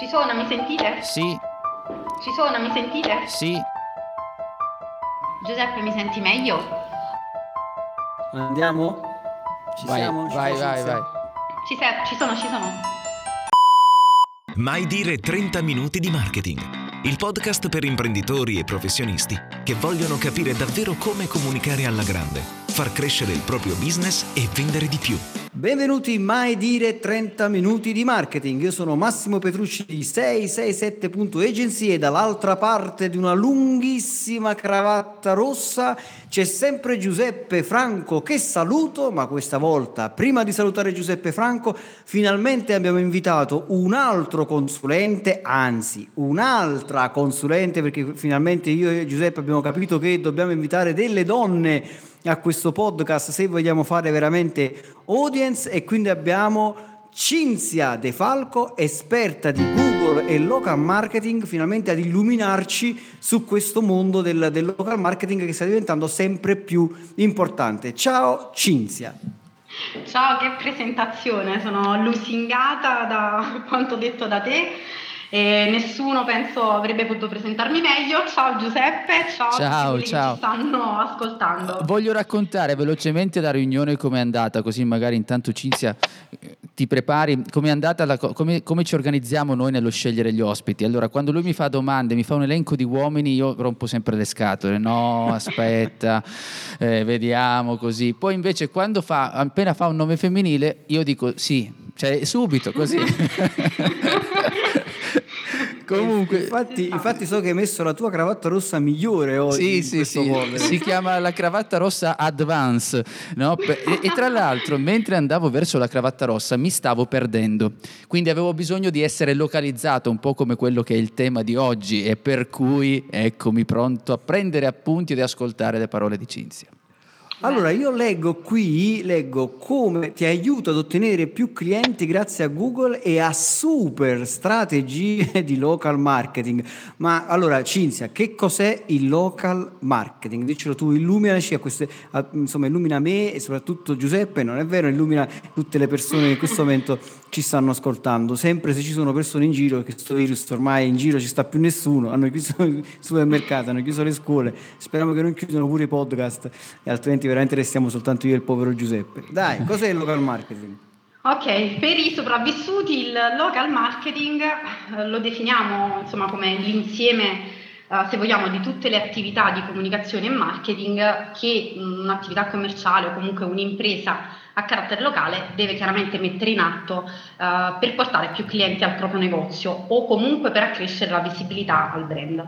Ci sono, mi sentite? Sì, Ci sono, mi sentite? sì. Giuseppe, mi senti meglio? Andiamo? Ci Vai, siamo? Ci vai, vai, vai. Ci, sei- ci sono, ci sono. Mai dire 30 minuti di marketing. Il podcast per imprenditori e professionisti che vogliono capire davvero come comunicare alla grande, far crescere il proprio business e vendere di più. Benvenuti in Mai Dire 30 Minuti di Marketing. Io sono Massimo Petrucci di 667.agency e dall'altra parte di una lunghissima cravatta rossa c'è sempre Giuseppe Franco che saluto, ma questa volta prima di salutare Giuseppe Franco finalmente abbiamo invitato un altro consulente, anzi un'altra consulente perché finalmente io e Giuseppe abbiamo capito che dobbiamo invitare delle donne a questo podcast se vogliamo fare veramente audience e quindi abbiamo Cinzia De Falco, esperta di Google e local marketing, finalmente ad illuminarci su questo mondo del, del local marketing che sta diventando sempre più importante. Ciao Cinzia. Ciao, che presentazione, sono lusingata da quanto detto da te e nessuno penso avrebbe potuto presentarmi meglio. Ciao Giuseppe, ciao, Ciao, a tutti ciao. che ci stanno ascoltando. Voglio raccontare velocemente la riunione come è andata, così magari intanto Cinzia eh, ti prepari. Come è andata, la co- come, come ci organizziamo noi nello scegliere gli ospiti? Allora, quando lui mi fa domande, mi fa un elenco di uomini, io rompo sempre le scatole. No, aspetta, eh, vediamo così. Poi invece quando fa, appena fa un nome femminile, io dico sì, cioè subito così. Comunque, Infatti, infatti so che hai messo la tua cravatta rossa migliore oggi. Sì, in sì, questo sì, si chiama la cravatta rossa Advance. no? E, e tra l'altro, mentre andavo verso la cravatta rossa, mi stavo perdendo. Quindi avevo bisogno di essere localizzato, un po' come quello che è il tema di oggi, e per cui eccomi pronto a prendere appunti ed ascoltare le parole di Cinzia. Allora, io leggo qui, leggo come ti aiuta ad ottenere più clienti grazie a Google e a super strategie di local marketing. Ma allora, Cinzia, che cos'è il local marketing? Diccelo tu, illuminaci a queste, a- insomma, illumina me e soprattutto Giuseppe, non è vero, illumina tutte le persone che in questo momento ci stanno ascoltando. Sempre se ci sono persone in giro, perché questo virus ormai in giro ci sta più nessuno, hanno chiuso i supermercati, hanno chiuso le scuole, speriamo che non chiudano pure i podcast e altrimenti veramente restiamo soltanto io e il povero Giuseppe. Dai, cos'è il local marketing? Ok, per i sopravvissuti il local marketing eh, lo definiamo insomma come l'insieme, eh, se vogliamo, di tutte le attività di comunicazione e marketing che un'attività commerciale o comunque un'impresa a carattere locale deve chiaramente mettere in atto eh, per portare più clienti al proprio negozio o comunque per accrescere la visibilità al brand.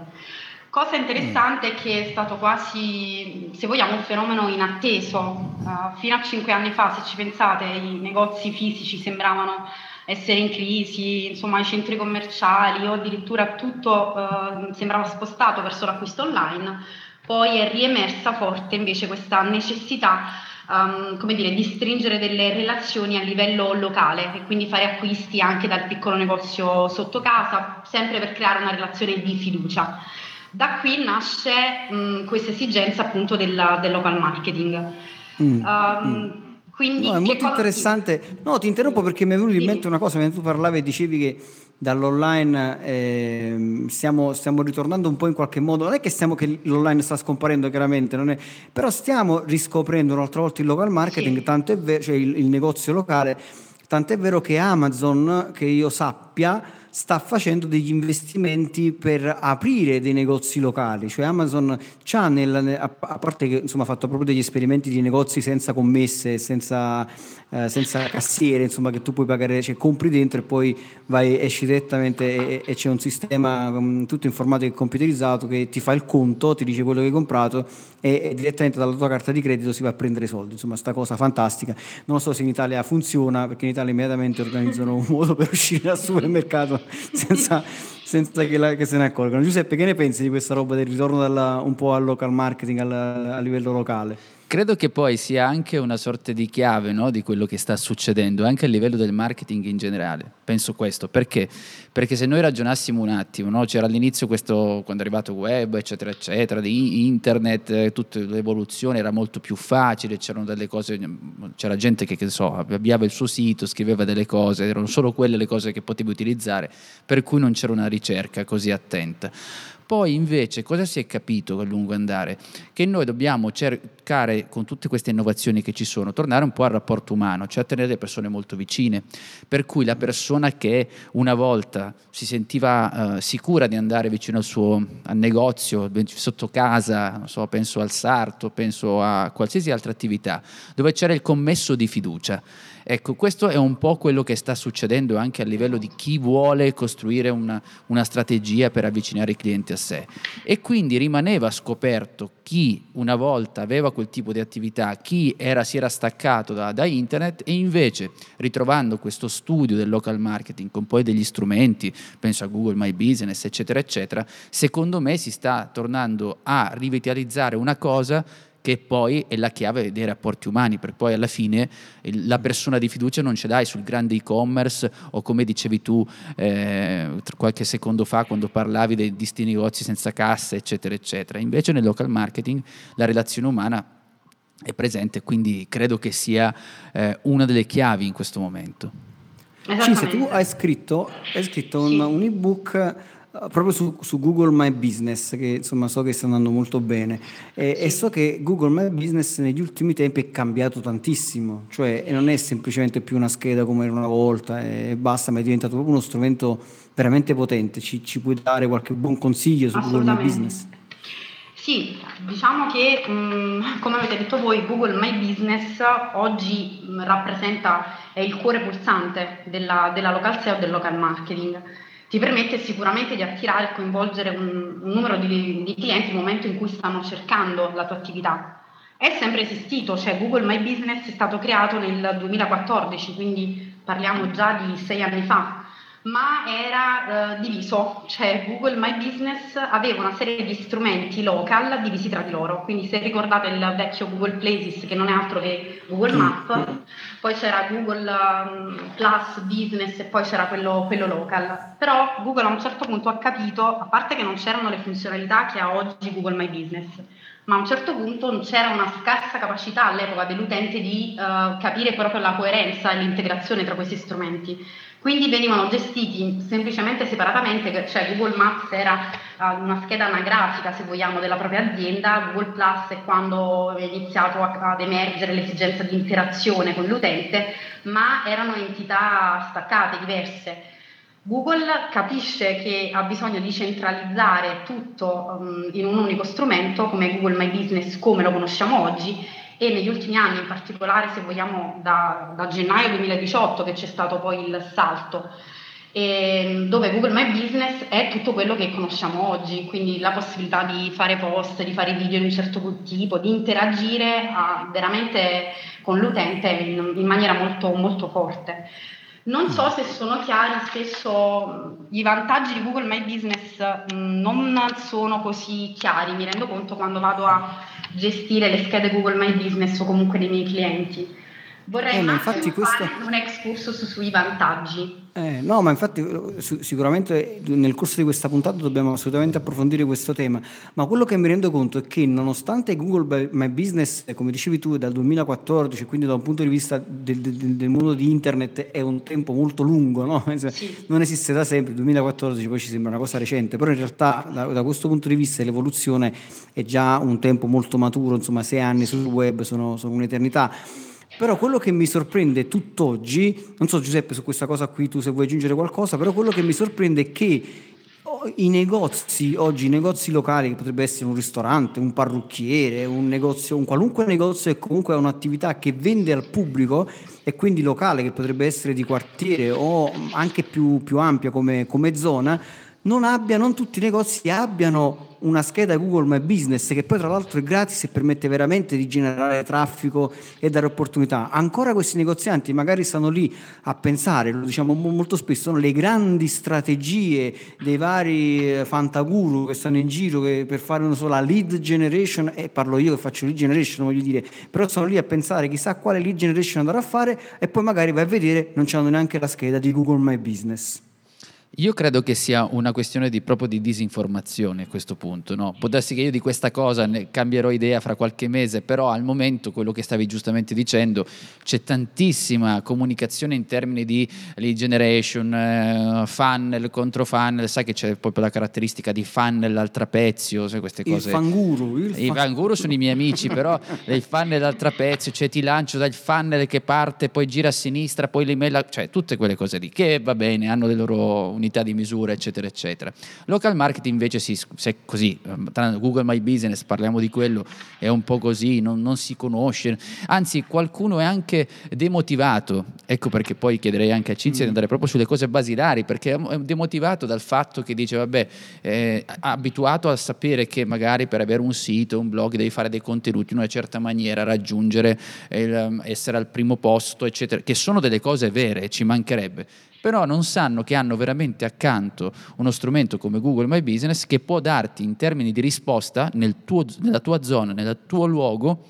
Cosa interessante è che è stato quasi, se vogliamo, un fenomeno inatteso. Uh, fino a cinque anni fa, se ci pensate, i negozi fisici sembravano essere in crisi, insomma i centri commerciali o addirittura tutto uh, sembrava spostato verso l'acquisto online. Poi è riemersa forte invece questa necessità um, come dire, di stringere delle relazioni a livello locale e quindi fare acquisti anche dal piccolo negozio sotto casa, sempre per creare una relazione di fiducia. Da qui nasce mh, questa esigenza appunto della- del local marketing. Mm, Um, Quindi No, è molto interessante. No, ti interrompo perché mi è venuto in mente una cosa, mentre tu parlavi e dicevi che dall'online ehm, stiamo, stiamo ritornando un po' in qualche modo, non è che, stiamo, che l'online sta scomparendo chiaramente, non è- però stiamo riscoprendo un'altra volta il local marketing, Sì. tanto è vero, cioè il, il negozio locale, tant'è vero che Amazon, che io sappia, sta facendo degli investimenti per aprire dei negozi locali, cioè Amazon c'ha nel, a parte che insomma ha fatto proprio degli esperimenti di negozi senza commesse, senza eh, senza cassiere, insomma, che tu puoi pagare, cioè compri dentro e poi vai, esci direttamente e, e c'è un sistema um, tutto informatico e computerizzato che ti fa il conto, ti dice quello che hai comprato e, e, direttamente dalla tua carta di credito si va a prendere i soldi. Insomma, sta cosa fantastica. Non so se in Italia funziona, perché in Italia immediatamente organizzano un modo per uscire dal supermercato senza, senza che, la, che, se ne accorgano. Giuseppe, che ne pensi di questa roba del ritorno dalla, un po' al local marketing al, a livello locale? Credo che poi sia anche una sorta di chiave no, di quello che sta succedendo, anche a livello del marketing in generale. Penso questo. Perché? Perché se noi ragionassimo un attimo, no, c'era all'inizio questo, quando è arrivato il web, eccetera, eccetera, di internet, eh, tutta l'evoluzione era molto più facile, c'erano delle cose, c'era gente che, che so, avviava il suo sito, scriveva delle cose, erano solo quelle le cose che potevi utilizzare, per cui non c'era una ricerca così attenta. Poi invece cosa si è capito a lungo andare? Che noi dobbiamo cercare con tutte queste innovazioni che ci sono, tornare un po' al rapporto umano, cioè a tenere le persone molto vicine. Per cui la persona che una volta si sentiva uh, sicura di andare vicino al suo al negozio, sotto casa, so, penso al sarto, penso a qualsiasi altra attività, dove c'era il commesso di fiducia Ecco, questo è un po' quello che sta succedendo anche a livello di chi vuole costruire una, una strategia per avvicinare i clienti a sé. E quindi rimaneva scoperto chi una volta aveva quel tipo di attività, chi era, si era staccato da, da, internet e invece ritrovando questo studio del local marketing con poi degli strumenti, penso a Google My Business, eccetera, eccetera, secondo me si sta tornando a rivitalizzare una cosa che poi è la chiave dei rapporti umani, perché poi alla fine la persona di fiducia non ce l'hai sul grande e-commerce o come dicevi tu eh, qualche secondo fa quando parlavi dei disti negozi senza cassa, eccetera, eccetera. Invece nel local marketing la relazione umana è presente, quindi credo che sia eh, una delle chiavi in questo momento. Cise, tu hai scritto, hai scritto un, un ebook proprio su, su, Google My Business, che insomma so che sta andando molto bene, e, e, so che Google My Business negli ultimi tempi è cambiato tantissimo, cioè non è semplicemente più una scheda come era una volta e basta, ma è diventato proprio uno strumento veramente potente. Ci, ci puoi dare qualche buon consiglio su Google My Business? Sì, diciamo che mh, come avete detto voi, Google My Business oggi mh, rappresenta è il cuore pulsante della, della local SEO e del local marketing ti permette sicuramente di attirare e coinvolgere un, un numero di, di, clienti nel momento in cui stanno cercando la tua attività. È sempre esistito, cioè Google My Business è stato creato nel 2014, quindi parliamo già di sei anni fa ma era eh, diviso, cioè Google My Business aveva una serie di strumenti local divisi tra di loro, quindi se ricordate il vecchio Google Places che non è altro che Google Map, poi c'era Google um, Plus Business e poi c'era quello, quello, local, però Google a un certo punto ha capito, a parte che non c'erano le funzionalità che ha oggi Google My Business, ma a un certo punto c'era una scarsa capacità all'epoca dell'utente di uh, capire proprio la coerenza e l'integrazione tra questi strumenti. Quindi venivano gestiti semplicemente separatamente, cioè Google Maps era uh, una scheda anagrafica, se vogliamo, della propria azienda, Google Plus è quando è iniziato ad emergere l'esigenza di interazione con l'utente, ma erano entità staccate, diverse. Google capisce che ha bisogno di centralizzare tutto um, in un unico strumento come Google My Business come lo conosciamo oggi e negli ultimi anni, in particolare se vogliamo da, da gennaio 2018 che c'è stato poi il salto, e dove Google My Business è tutto quello che conosciamo oggi, quindi la possibilità di fare post, di fare video di un certo tipo, di interagire a, veramente con l'utente in, in maniera molto, molto forte. Non so se sono chiari, spesso i vantaggi di Google My Business non sono così chiari, mi rendo conto quando vado a gestire le schede Google My Business o comunque dei miei clienti. Vorrei eh, fare questo... un excursus sui vantaggi. Eh, no, ma infatti eh, sicuramente nel corso di questa puntata dobbiamo assolutamente approfondire questo tema, ma quello che mi rendo conto è che nonostante Google My Business, come dicevi tu, è dal 2014, quindi da un punto di vista del, del, del mondo di internet è un tempo molto lungo, no? sì. non esiste da sempre, il 2014 poi ci sembra una cosa recente, però in realtà da, da, questo punto di vista l'evoluzione è già un tempo molto maturo, insomma sei anni sul web sono, sono un'eternità. Però quello che mi sorprende tutt'oggi, non so Giuseppe su questa cosa qui tu se vuoi aggiungere qualcosa, però quello che mi sorprende è che i negozi, oggi i negozi locali, che potrebbe essere un ristorante, un parrucchiere, un negozio, un qualunque negozio che comunque ha un'attività che vende al pubblico, e quindi locale che potrebbe essere di quartiere o anche più, più ampia come, come zona, non, abbia, non tutti i negozi abbiano una scheda Google My Business che poi tra l'altro è gratis e permette veramente di generare traffico e dare opportunità. Ancora questi negozianti magari stanno lì a pensare, lo diciamo molto spesso, sono le grandi strategie dei vari eh, fantaguru che stanno in giro per fare una sola lead generation, e parlo io che faccio lead generation, voglio dire, però sono lì a pensare chissà quale lead generation andare a fare e poi magari vai a vedere non c'hanno neanche la scheda di Google My Business. Io credo che sia una questione di, proprio di disinformazione a questo punto. No? Può darsi che io di questa cosa ne cambierò idea fra qualche mese, però al momento, quello che stavi giustamente dicendo, c'è tantissima comunicazione in termini di lead generation, eh, funnel contro funnel, sai che c'è proprio la caratteristica di funnel al trapezio, sai queste cose. Il fanguru. Il I fanguru sono i miei amici, però il funnel al trapezio, cioè ti lancio dal funnel che parte, poi gira a sinistra, poi l'email, cioè tutte quelle cose lì, che va bene, hanno le loro unità di misura, eccetera, eccetera. Local marketing invece si, se così, ehm, tra Google My Business, parliamo di quello, è un po' così, non, non si conosce, anzi qualcuno è anche demotivato, ecco perché poi chiederei anche a Cinzia mm. di andare proprio sulle cose basilari, perché è demotivato dal fatto che dice, vabbè, è abituato a sapere che magari per avere un sito, un blog, devi fare dei contenuti in una certa maniera, raggiungere, il, essere al primo posto, eccetera, che sono delle cose vere, ci mancherebbe però non sanno che hanno veramente accanto uno strumento come Google My Business che può darti in termini di risposta nel tuo, nella tua zona, nel tuo luogo,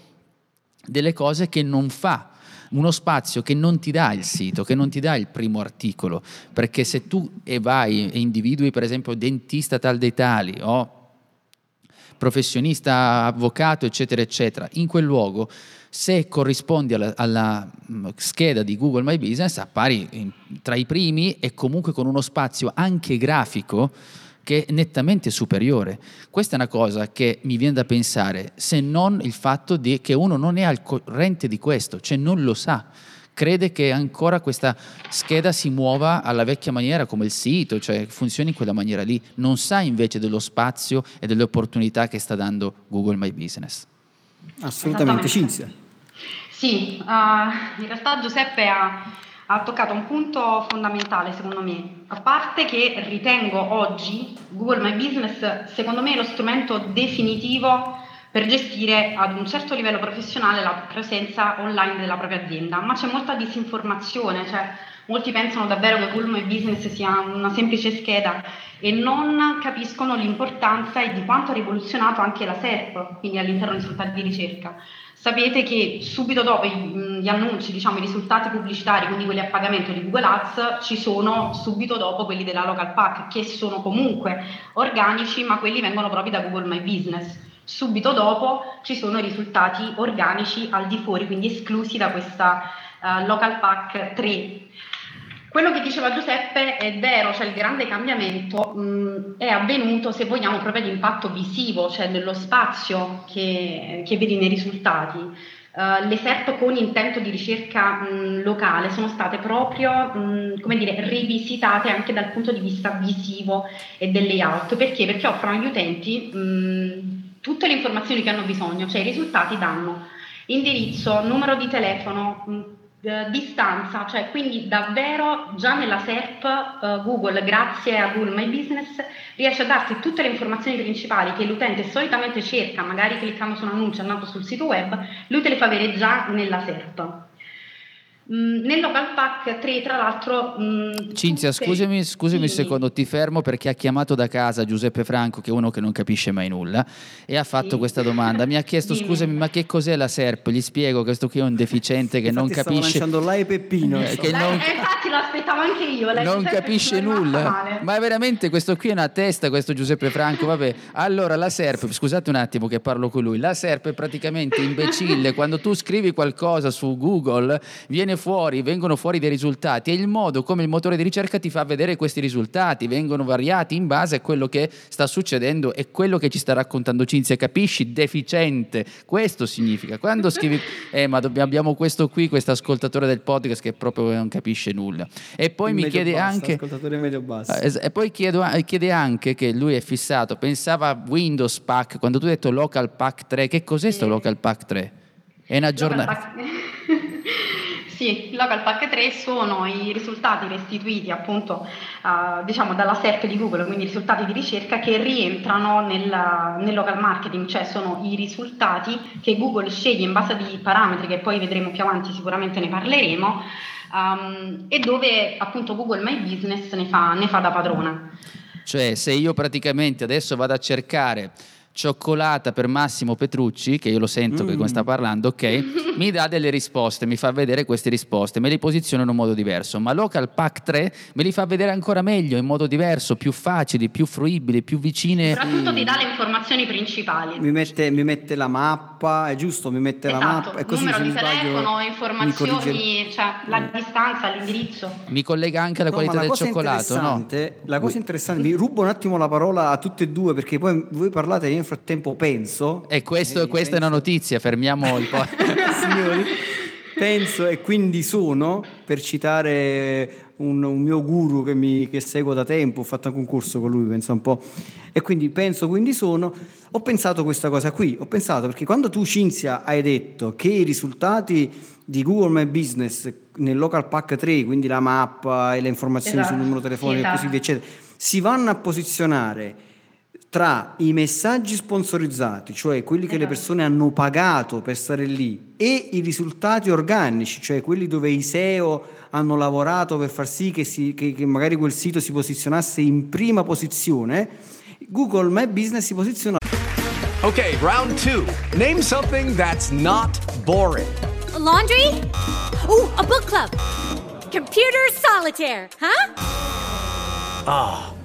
delle cose che non fa uno spazio che non ti dà il sito, che non ti dà il primo articolo, perché se tu e vai e individui per esempio dentista tal dei tali o professionista, avvocato, eccetera, eccetera, in quel luogo se corrispondi alla, alla, mm, scheda di Google My Business appari in, tra i primi e comunque con uno spazio anche grafico che è nettamente superiore. Questa è una cosa che mi viene da pensare, se non il fatto di, che uno non è al corrente di questo, cioè non lo sa crede che ancora questa scheda si muova alla vecchia maniera come il sito, cioè funzioni in quella maniera lì, non sa invece dello spazio e delle opportunità che sta dando Google My Business. Assolutamente, Cinzia. Sì, uh, in realtà Giuseppe ha, ha, toccato un punto fondamentale secondo me, a parte che ritengo oggi Google My Business secondo me lo strumento definitivo per gestire ad un certo livello professionale la presenza online della propria azienda, ma c'è molta disinformazione, cioè molti pensano davvero che Google My Business sia una semplice scheda e non capiscono l'importanza e di quanto ha rivoluzionato anche la SERP, quindi all'interno dei risultati di ricerca. Sapete che subito dopo gli annunci, diciamo i risultati pubblicitari, quindi quelli a pagamento di Google Ads, ci sono subito dopo quelli della Local Pack, che sono comunque organici, ma quelli vengono proprio da Google My Business. Subito dopo ci sono i risultati organici al di fuori, quindi esclusi da questa uh, Local Pack 3. Quello che diceva Giuseppe è vero, cioè il grande cambiamento mh, è avvenuto, se vogliamo, proprio all'impatto visivo, cioè nello spazio che, che vedi nei risultati. Uh, le SERP con intento di ricerca mh, locale sono state proprio mh, come dire, rivisitate anche dal punto di vista visivo e del layout. Perché? Perché offrono agli utenti tutte le informazioni che hanno bisogno, cioè i risultati danno indirizzo, numero di telefono, eh, distanza, cioè quindi davvero già nella SERP uh, Google, grazie a Google My Business, riesce a darti tutte le informazioni principali che l'utente solitamente cerca, magari cliccando su un annuncio andando sul sito web, lui te le fa avere già nella SERP. Mm, nel local pack 3, tra l'altro. Mh, mm, Cinzia, tutte... scusami, scusami un secondo, ti fermo perché ha chiamato da casa Giuseppe Franco, che è uno che non capisce mai nulla, e ha fatto sì. questa domanda. Mi ha chiesto: scusami, ma che cos'è la SERP? Gli spiego, questo qui è un deficiente che non capisce. Stavo lanciando lei Peppino. Eh, che non... eh, infatti lo aspettavo anche io. Lei non capisce nulla. Ma veramente questo qui è una testa, questo Giuseppe Franco. Vabbè, allora la SERP, scusate un attimo che parlo con lui. La SERP è praticamente imbecille. Quando tu scrivi qualcosa su Google, viene viene fuori, vengono fuori dei risultati e il modo come il motore di ricerca ti fa vedere questi risultati, vengono variati in base a quello che sta succedendo e quello che ci sta raccontando Cinzia, capisci? Deficiente, questo significa. Quando scrivi, eh ma abbiamo questo qui, questo ascoltatore del podcast che proprio non capisce nulla. E poi il mi chiede basso, anche... Ascoltatore medio basso. Eh, e poi chiedo, chiede anche che lui è fissato, pensava a Windows Pack, quando tu hai detto Local Pack 3, che cos'è questo Local Pack 3? È una giornata... Sì, i local pack 3 sono i risultati restituiti appunto uh, diciamo dalla SERP di Google, quindi i risultati di ricerca che rientrano nel, nel, local marketing, cioè sono i risultati che Google sceglie in base a parametri che poi vedremo più avanti, sicuramente ne parleremo, um, e dove appunto Google My Business ne fa, ne fa da padrona. Cioè se io praticamente adesso vado a cercare cioccolata per Massimo Petrucci, che io lo sento mm. che come sta parlando, ok, mi dà delle risposte, mi fa vedere queste risposte, me le posiziona in un modo diverso, ma Local Pack 3 me li fa vedere ancora meglio, in modo diverso, più facili, più fruibili, più vicine. Soprattutto ti dà le informazioni principali. Mi mette, mi mette la mappa, è giusto, mi mette esatto. la mappa. E così numero di telefono, informazioni, cioè la distanza, l'indirizzo. Mi collega anche alla no, qualità del cioccolato, no? La cosa interessante, mi rubo un attimo la parola a tutte e due perché poi voi parlate nel frattempo penso. E questo, questa penso, è una notizia, fermiamo il po'. Signori, penso e quindi sono, per citare un, un mio guru che, mi, che, seguo da tempo, ho fatto anche un corso con lui, penso un po', e quindi penso, quindi sono, ho pensato questa cosa qui, ho pensato perché quando tu Cinzia hai detto che i risultati di Google My Business nel Local Pack 3, quindi la mappa e le informazioni esatto. sul numero telefonico esatto. e così via, eccetera, si vanno a posizionare tra i messaggi sponsorizzati, cioè quelli che le esatto. persone hanno pagato per stare lì, e i risultati organici, cioè quelli dove i SEO hanno lavorato per far sì che, si, che, che magari quel sito si posizionasse in prima posizione, Google My Business si posiziona. Ok, round 2. Name something that's not boring. A laundry? Oh, a book club. Computer solitaire, huh? Ah. Oh.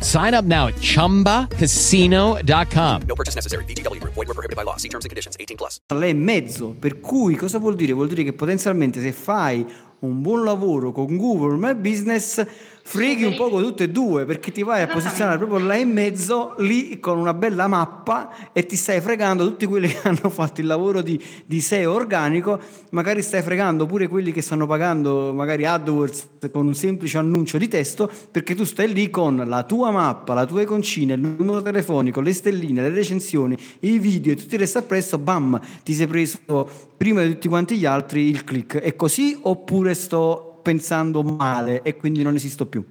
Sign up now at ChumbaCasino.com. No purchase necessary. BGW. Void were prohibited by law. See terms and conditions. 18 plus. Lei è mezzo, per cui cosa vuol dire? Vuol dire che potenzialmente se fai un buon lavoro con Google My Business freghi un po' con tutte e due perché ti vai a posizionare proprio là in mezzo lì con una bella mappa e ti stai fregando tutti quelli che hanno fatto il lavoro di, di SEO organico magari stai fregando pure quelli che stanno pagando magari AdWords con un semplice annuncio di testo perché tu stai lì con la tua mappa, la tua iconcina, il numero telefonico, le stelline, le recensioni, i video e tutti il resto appresso, bam, ti sei preso prima di tutti quanti gli altri il click. È così oppure sto pensando male e quindi non esisto più.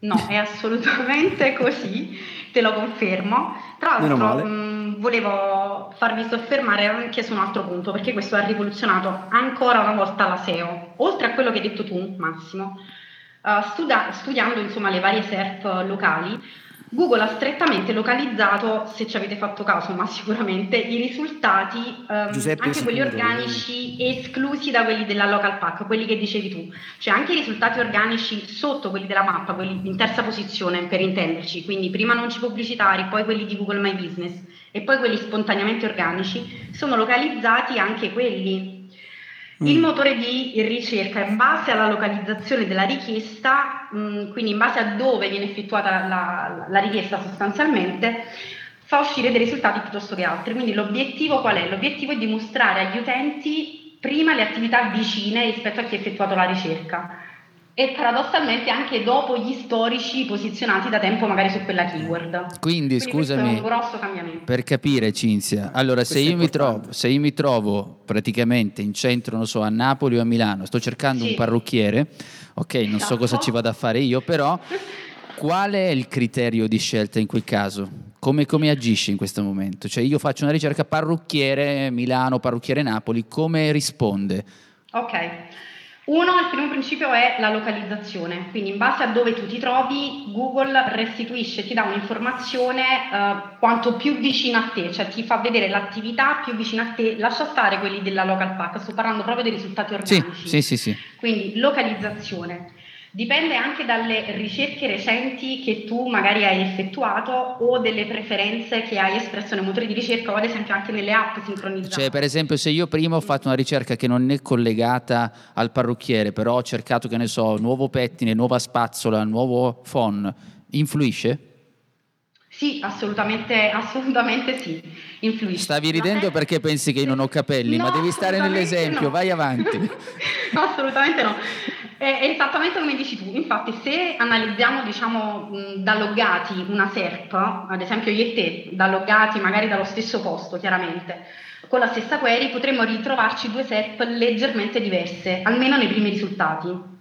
No, è assolutamente così, te lo confermo. Tra l'altro mh, volevo farvi soffermare anche su un altro punto, perché questo ha rivoluzionato ancora una volta la SEO. Oltre a quello che hai detto tu, Massimo, uh, studia- studiando insomma, le varie SERP locali, Google ha strettamente localizzato, se ci avete fatto caso, ma sicuramente i risultati, um, anche quelli organici esclusi da quelli della local pack, quelli che dicevi tu, cioè anche i risultati organici sotto quelli della mappa, quelli in terza posizione per intenderci, quindi prima annunci pubblicitari, poi quelli di Google My Business e poi quelli spontaneamente organici, sono localizzati anche quelli. Il mm. motore di ricerca in base alla localizzazione della richiesta, mh, mm, quindi in base a dove viene effettuata la, la, richiesta sostanzialmente, fa uscire dei risultati piuttosto che altri. Quindi l'obiettivo qual è? L'obiettivo è dimostrare agli utenti prima le attività vicine rispetto a chi ha effettuato la ricerca e paradossalmente anche dopo gli storici posizionati da tempo magari su quella keyword. Quindi, Quindi scusami, per capire Cinzia, allora se io, trovo, se io, mi trovo, praticamente in centro, non so, a Napoli o a Milano, sto cercando sì. un parrucchiere, ok, non so cosa ci vado a fare io, però qual è il criterio di scelta in quel caso? Come, come agisci in questo momento? Cioè io faccio una ricerca parrucchiere Milano, parrucchiere Napoli, come risponde? Ok. Uno, il primo principio è la localizzazione, quindi in base a dove tu ti trovi, Google restituisce, ti dà un'informazione eh, quanto più vicina a te, cioè ti fa vedere l'attività più vicina a te, lascia stare quelli della local pack, sto parlando proprio dei risultati organici. Sì, sì, sì, sì. Quindi localizzazione. Dipende anche dalle ricerche recenti che tu magari hai effettuato o delle preferenze che hai espresso nei motori di ricerca o ad esempio anche nelle app sincronizzate. Cioè, per esempio, se io prima ho fatto una ricerca che non è collegata al parrucchiere, però ho cercato, che ne so, nuovo pettine, nuova spazzola, nuovo phon, influisce? Sì, assolutamente, assolutamente sì, influisce. Stavi ridendo perché pensi che io non ho capelli, No, ma devi stare nell'esempio, no. vai avanti. No, assolutamente no. È, esattamente come dici tu. Infatti, se analizziamo, diciamo, da loggati una SERP, ad esempio io e te, da loggati magari dallo stesso posto, chiaramente, con la stessa query, potremmo ritrovarci due SERP leggermente diverse, almeno nei primi risultati.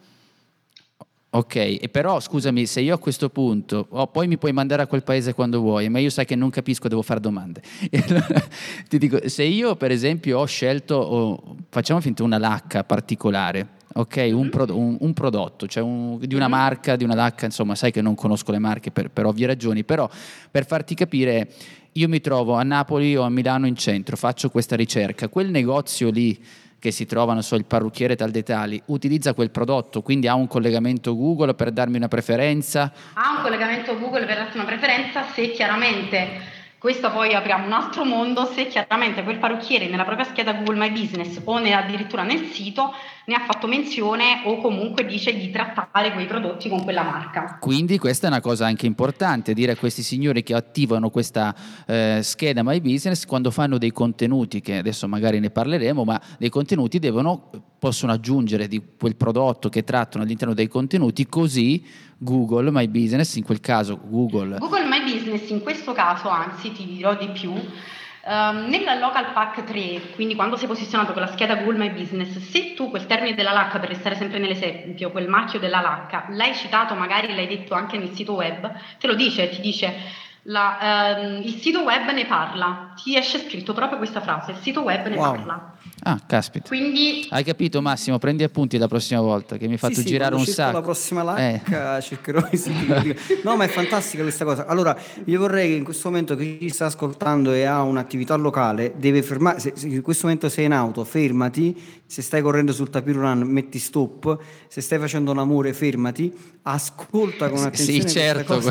Ok, e però scusami, se io a questo punto, oh, poi mi puoi mandare a quel paese quando vuoi, ma io sai che non capisco, devo fare domande. Allora, ti dico, se io per esempio ho scelto, oh, facciamo finta una lacca particolare, ok, un, pro- un- un prodotto, cioè un- di una marca, di una lacca, insomma, sai che non conosco le marche per, per ovvie ragioni, però per farti capire, io mi trovo a Napoli o a Milano in centro, faccio questa ricerca, quel negozio lì che si trova, non so, il parrucchiere tal dei utilizza quel prodotto, quindi ha un collegamento Google per darmi una preferenza. Ha un collegamento Google per darti una preferenza se chiaramente, questo poi apriamo un altro mondo, se chiaramente quel parrucchiere nella propria scheda Google My Business o addirittura nel sito ne ha fatto menzione o comunque dice di trattare quei prodotti con quella marca. Quindi questa è una cosa anche importante, dire a questi signori che attivano questa eh, scheda My Business quando fanno dei contenuti, che adesso magari ne parleremo, ma dei contenuti devono, possono aggiungere di quel prodotto che trattano all'interno dei contenuti, così Google My Business, in quel caso Google Google My Business in questo caso, anzi ti dirò di più, ehm, nella local pack 3, quindi quando sei posizionato con la scheda Google My Business, se tu quel termine della lacca, per restare sempre nell'esempio, quel marchio della lacca, l'hai citato, magari l'hai detto anche nel sito web, te lo dice, ti dice la, ehm, il sito web ne parla, ti esce scritto proprio questa frase, il sito web ne Wow. parla. Ah, caspita. Quindi Hai capito Massimo? Prendi appunti la prossima volta che mi hai fatto Sì, sì, girare un quando cerco sacco. la prossima Eh. lacca cercherò di seguire. No, ma è fantastica questa cosa. Allora, io vorrei che in questo momento chi ci sta ascoltando e ha un'attività locale deve fermare. Se, se in questo momento sei in auto, fermati. Se stai correndo sul tapis roulant, metti stop. Se stai facendo l'amore, fermati. Ascolta con attenzione. Sì, certo,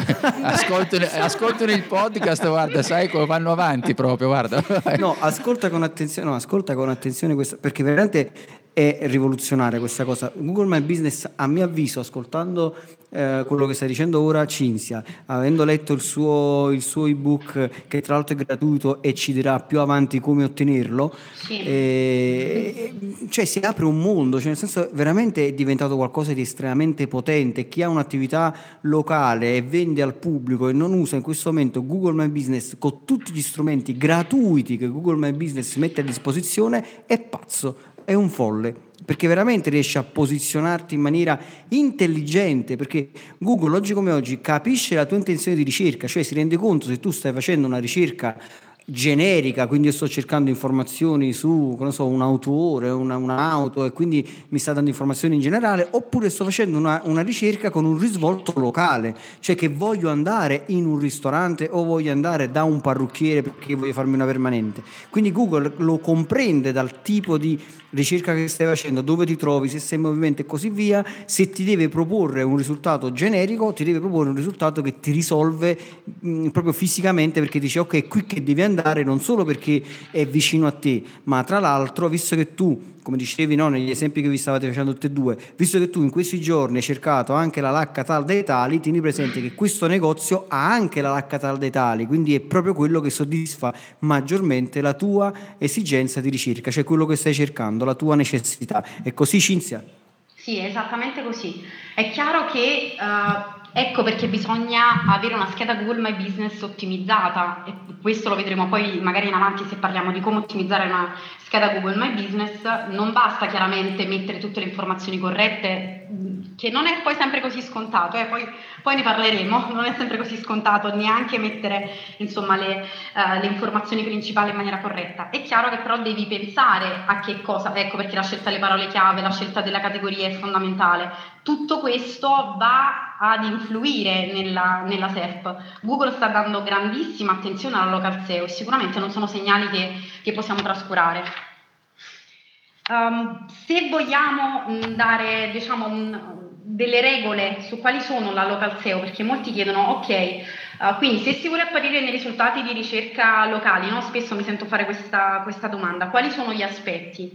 ascoltano, ascoltano il podcast, guarda, sai come vanno avanti proprio, guarda. No, ascolta con attenzione, no, ascolta con attenzione questa, perché veramente è rivoluzionaria questa cosa. Google My Business, a mio avviso, ascoltando eh, quello che sta dicendo ora Cinzia, avendo letto il suo, il suo ebook, che tra l'altro è gratuito e ci dirà più avanti come ottenerlo, eh, cioè si apre un mondo, cioè nel senso veramente è diventato qualcosa di estremamente potente. Chi ha un'attività locale e vende al pubblico e non usa in questo momento Google My Business con tutti gli strumenti gratuiti che Google My Business mette a disposizione è pazzo, è un folle. Perché veramente riesce a posizionarti in maniera intelligente, perché Google oggi come oggi capisce la tua intenzione di ricerca, cioè si rende conto se tu stai facendo una ricerca generica, quindi io sto cercando informazioni su, so, un autore, una, un'auto e quindi mi sta dando informazioni in generale, oppure sto facendo una, una ricerca con un risvolto locale, cioè che voglio andare in un ristorante o voglio andare da un parrucchiere perché voglio farmi una permanente. Quindi Google lo comprende dal tipo di ricerca che stai facendo, dove ti trovi, se sei in movimento e così via, se ti deve proporre un risultato generico, ti deve proporre un risultato che ti risolve mh, proprio fisicamente perché dice ok, è qui che devi andare non solo perché è vicino a te, ma tra l'altro, visto che tu come dicevi no, negli esempi che vi stavate facendo tutti e due, visto che tu in questi giorni hai cercato anche la lacca tal dei tali, tieni presente che questo negozio ha anche la lacca tal dei tali, quindi è proprio quello che soddisfa maggiormente la tua esigenza di ricerca, cioè quello che stai cercando, la tua necessità. È così Cinzia? Sì, esattamente così. È chiaro che eh, ecco perché bisogna avere una scheda Google My Business ottimizzata e questo lo vedremo poi magari in avanti se parliamo di come ottimizzare una scheda Google My Business. Non basta chiaramente mettere tutte le informazioni corrette, che non è poi sempre così scontato, eh, poi, poi ne parleremo, non è sempre così scontato neanche mettere insomma le, eh, le informazioni principali in maniera corretta. È chiaro che però devi pensare a che cosa, ecco perché la scelta delle parole chiave, la scelta della categoria è fondamentale. Tutto questo va ad influire nella, nella SERP. Google sta dando grandissima attenzione alla local SEO e sicuramente non sono segnali che, che possiamo trascurare. Um, se vogliamo mh, dare diciamo, un, delle regole su quali sono la local SEO, perché molti chiedono, ok, uh, quindi se si vuole apparire nei risultati di ricerca locali, no? spesso mi sento fare questa, questa domanda, quali sono gli aspetti?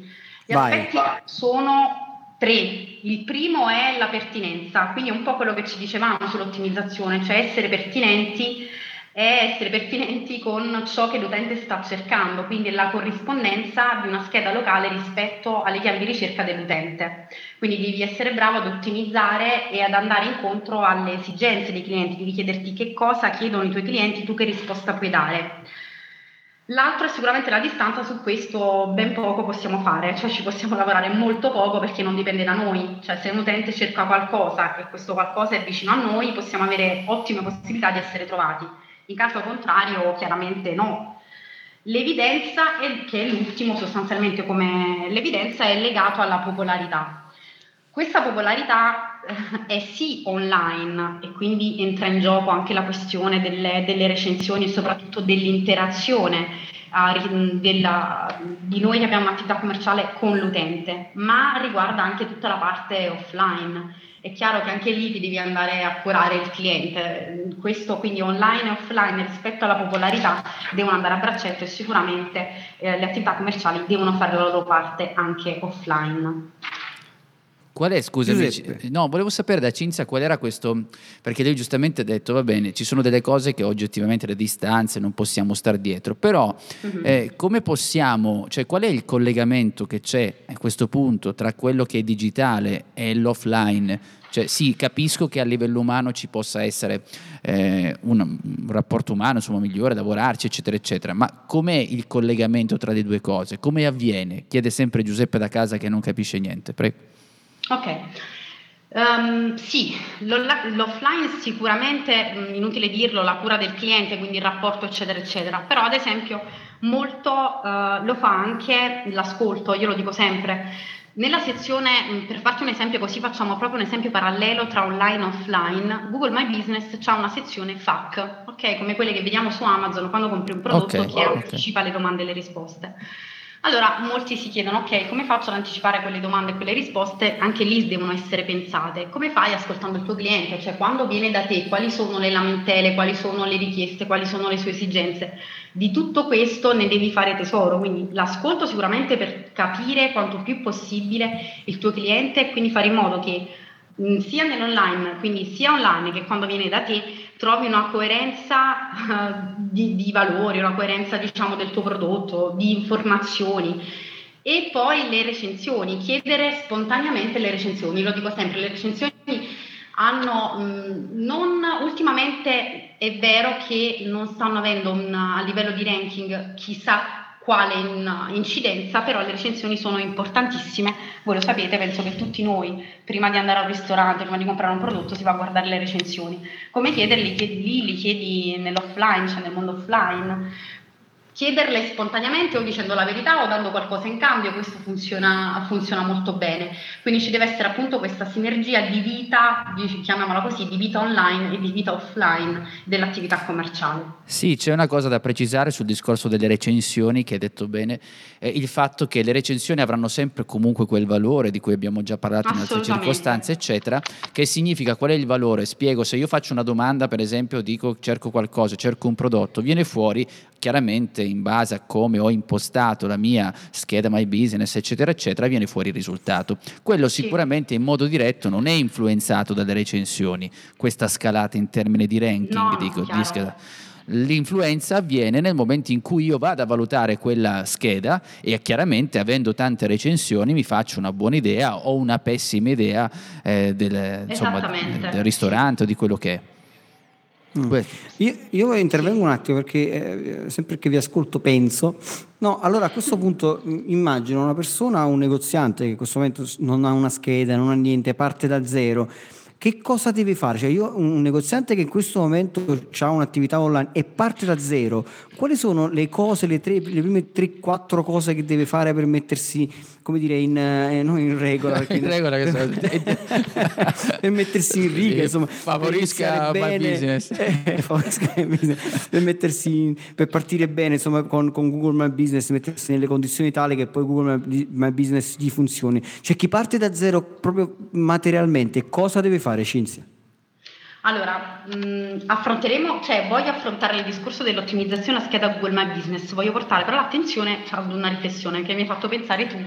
Gli Vai. aspetti sono tre. Il primo è la pertinenza, quindi è un po' quello che ci dicevamo sull'ottimizzazione, cioè essere pertinenti è essere pertinenti con ciò che l'utente sta cercando, quindi la corrispondenza di una scheda locale rispetto alle chiavi di ricerca dell'utente. Quindi devi essere bravo ad ottimizzare e ad andare incontro alle esigenze dei clienti, devi chiederti che cosa chiedono i tuoi clienti, tu che risposta puoi dare. L'altro è sicuramente la distanza, su questo ben poco possiamo fare, cioè ci possiamo lavorare molto poco perché non dipende da noi, cioè se un utente cerca qualcosa e questo qualcosa è vicino a noi possiamo avere ottime possibilità di essere trovati, in caso contrario chiaramente no. L'evidenza, è, che è l'ultimo sostanzialmente come l'evidenza, è legato alla popolarità. Questa popolarità eh, è sì online e quindi entra in gioco anche la questione delle, delle recensioni e soprattutto dell'interazione uh, della, di noi che abbiamo un'attività commerciale con l'utente, ma riguarda anche tutta la parte offline. È chiaro che anche lì ti devi andare a curare il cliente, questo quindi online e offline rispetto alla popolarità devono andare a braccetto e sicuramente eh, le attività commerciali devono fare la loro parte anche offline. Qual è, scusami, no, volevo sapere da Cinzia qual era questo, perché lei giustamente ha detto, va bene, ci sono delle cose che oggettivamente le distanze non possiamo stare dietro, però Mhm. eh, come possiamo, cioè qual è il collegamento che c'è a questo punto tra quello che è digitale e l'offline? Cioè sì, capisco che a livello umano ci possa essere eh, un, un rapporto umano insomma, migliore, lavorarci, eccetera, eccetera, ma com'è il collegamento tra le due cose? Come avviene? Chiede sempre Giuseppe da casa che non capisce niente, prego. Ok. Ehm, sì, l'offline sicuramente, mh, inutile dirlo, la cura del cliente, quindi il rapporto eccetera eccetera, però ad esempio molto eh, lo fa anche l'ascolto, io lo dico sempre. Nella sezione, per farti un esempio così facciamo proprio un esempio parallelo tra online e offline, Google My Business ha una sezione FAQ, ok? Come quelle che vediamo su Amazon quando compri un prodotto Ok, che ok. anticipa le domande e le risposte. Allora, molti si chiedono, ok, come faccio ad anticipare quelle domande e quelle risposte? Anche lì devono essere pensate. Come fai ascoltando il tuo cliente? Cioè, quando viene da te, quali sono le lamentele, quali sono le richieste, quali sono le sue esigenze? Di tutto questo ne devi fare tesoro, quindi l'ascolto sicuramente per capire quanto più possibile il tuo cliente e quindi fare in modo che mh, sia nell'online, quindi sia online che quando viene da te, trovi una coerenza eh, di, di valori, una coerenza diciamo del tuo prodotto, di informazioni. E poi le recensioni, chiedere spontaneamente le recensioni, lo dico sempre, le recensioni hanno, mh, non, ultimamente è vero che non stanno avendo un, a livello di ranking chissà quale in- incidenza, però le recensioni sono importantissime, voi lo sapete, penso che tutti noi prima di andare al ristorante, prima di comprare un prodotto si va a guardare le recensioni. Come chiederli? Chiedi lì, li chiedi nell'offline, cioè nel mondo offline. Chiederle spontaneamente o dicendo la verità o dando qualcosa in cambio, questo funziona, funziona molto bene. Quindi ci deve essere appunto questa sinergia di vita, di- chiamiamola così, di vita online e di vita offline dell'attività commerciale. Sì, c'è una cosa da precisare sul discorso delle recensioni che hai detto bene, eh, il fatto che le recensioni avranno sempre comunque quel valore di cui abbiamo già parlato in altre circostanze, eccetera, che significa qual è il valore. Spiego, se io faccio una domanda, per esempio, dico cerco qualcosa, cerco un prodotto, viene fuori chiaramente in base a come ho impostato la mia scheda My Business, eccetera, eccetera, viene fuori il risultato. Quello sicuramente in modo diretto non è influenzato dalle recensioni, questa scalata in termini di ranking, No, dico, di scheda. L'influenza avviene nel momento in cui io vado a valutare quella scheda e chiaramente avendo tante recensioni mi faccio una buona idea o una pessima idea eh, del, insomma, del ristorante o di quello che è. Mm. Io, io intervengo un attimo perché eh, sempre che vi ascolto penso, no, allora a questo punto immagino una persona, un negoziante che in questo momento non ha una scheda, non ha niente, parte da zero. Che cosa deve fare? Cioè io un negoziante che in questo momento ha un'attività online e parte da zero, quali sono le cose, le, tre, le prime 3-4 cose che deve fare per mettersi, come dire, in, eh, non in regola, in regola che so, per mettersi in riga, insomma, favorisca per iniziare my business. Eh, favorisca my business, per, mettersi in- per partire bene insomma, con, con Google My Business, mettersi nelle condizioni tali che poi Google My Business gli funzioni. Cioè chi parte da zero proprio materialmente, cosa deve fare Cinzia? Allora, mh, affronteremo, cioè voglio affrontare il discorso dell'ottimizzazione a scheda Google My Business, voglio portare però l'attenzione ad una riflessione che mi hai fatto pensare tu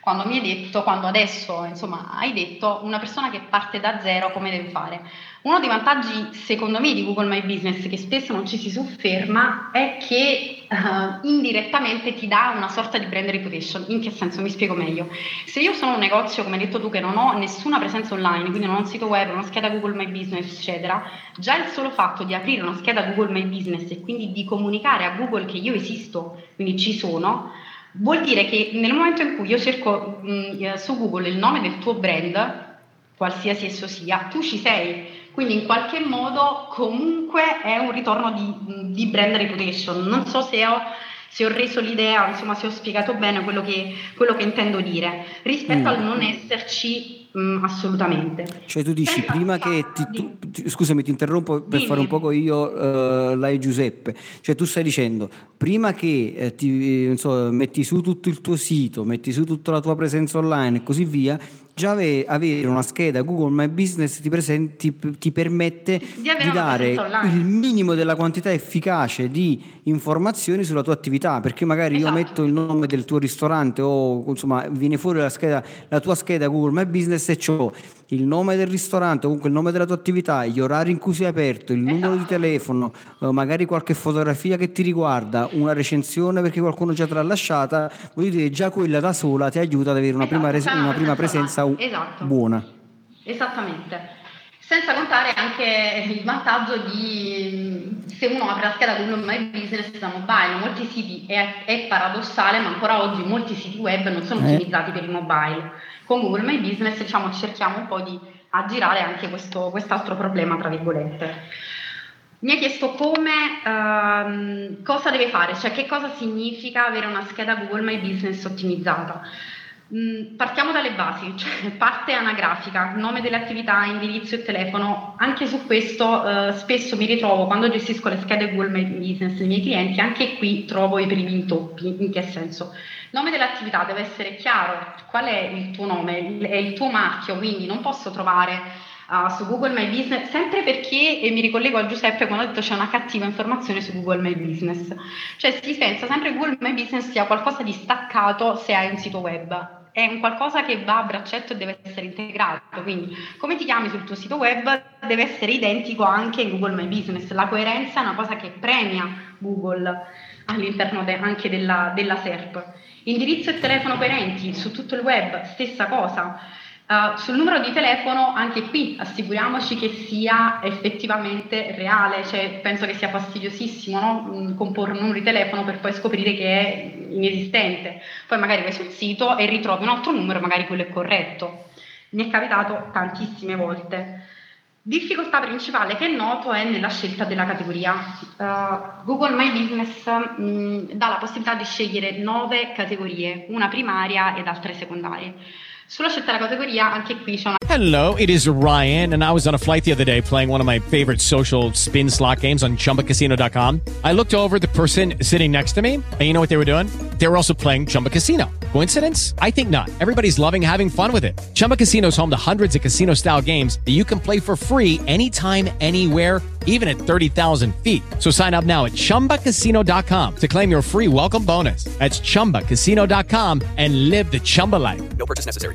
quando mi hai detto, quando adesso insomma hai detto una persona che parte da zero come deve fare. Uno dei vantaggi secondo me di Google My Business che spesso non ci si sofferma è che eh, indirettamente ti dà una sorta di brand reputation. In che senso? Mi spiego meglio. Se io sono un negozio, come hai detto tu, che non ho nessuna presenza online, quindi non ho un sito web, una scheda Google My Business, eccetera, già il solo fatto di aprire una scheda Google My Business e quindi di comunicare a Google che io esisto, quindi ci sono, vuol dire che nel momento in cui io cerco mh, eh, su Google il nome del tuo brand, qualsiasi esso sia, tu ci sei. Quindi in qualche modo comunque è un ritorno di, di brand reputation. Non so se ho, se ho reso l'idea, insomma se ho spiegato bene quello che, quello che intendo dire, rispetto Mm. al non esserci mh, assolutamente. Cioè tu dici prima che ti, tu- ti- scusami ti interrompo per Dimmi. fare un poco io eh, lei Giuseppe, cioè tu stai dicendo prima che eh, ti, so, metti su tutto il tuo sito, metti su tutta la tua presenza online e così via, già ave- avere una scheda Google My Business ti, presen- ti- ti permette Di di dare il minimo della quantità efficace di informazioni sulla tua attività, perché magari Esatto. io metto il nome del tuo ristorante o insomma viene fuori la, scheda, la tua scheda Google My Business e c'ho il nome del ristorante, comunque il nome della tua attività, gli orari in cui sei aperto, il numero Esatto. di telefono, eh, magari qualche fotografia che ti riguarda, una recensione perché qualcuno già te l'ha lasciata, voglio dire già quella da sola ti aiuta ad avere una prima, res- Esatto, una prima presenza presenza u- online. Esatto. buona. Esattamente. Senza contare anche il vantaggio di se uno apre la scheda Google My Business da mobile, molti siti è, è paradossale, ma ancora oggi molti siti web non sono Eh. ottimizzati per il mobile. Con Google My Business diciamo, cerchiamo un po' di aggirare anche questo, quest'altro problema, tra virgolette. Mi ha chiesto come, ehm, cosa deve fare, cioè che cosa significa avere una scheda Google My Business ottimizzata. Mm, Partiamo dalle basi, cioè parte anagrafica, nome delle attività, indirizzo e telefono. Anche su questo eh, spesso mi ritrovo quando gestisco le schede Google My Business dei miei clienti, anche qui trovo i primi intoppi. In che senso? Nome dell'attività deve essere chiaro, qual è il tuo nome, è il tuo marchio, quindi non posso trovare ah, su Google My Business, sempre perché, e mi ricollego a Giuseppe quando ha detto c'è una cattiva informazione su Google My Business, cioè si pensa sempre che Google My Business sia qualcosa di staccato se hai un sito web, è un qualcosa che va a braccetto e deve essere integrato, quindi come ti chiami sul tuo sito web deve essere identico anche in Google My Business, la coerenza è una cosa che premia Google all'interno de- anche della, della SERP. Indirizzo e telefono coerenti su tutto il web, stessa cosa. Uh, sul numero di telefono, anche qui assicuriamoci che sia effettivamente reale, cioè penso che sia fastidiosissimo no? Mm, comporre un numero di telefono per poi scoprire che è inesistente. Poi magari vai sul sito e ritrovi un altro numero, magari quello è corretto. Mi è capitato tantissime volte. Difficoltà principale che noto è nella scelta della categoria. Uh, Google My Business mh, dà la possibilità di scegliere nove categorie, una primaria ed altre secondarie. Sulla scelta della categoria, anche qui c'è una Hello, it is Ryan, and I was on a flight the other day playing one of my favorite social spin slot games on chumbacasino.com. I looked over the person sitting next to me, and you know what they were doing? They were also playing Chumba Casino. Coincidence? I think not. Everybody's loving having fun with it. Chumba Casino is home to hundreds of casino style games that you can play for free anytime, anywhere, even at 30,000 feet. So sign up now at chumbacasino.com to claim your free welcome bonus. That's chumbacasino.com and live the Chumba life. No purchase necessary.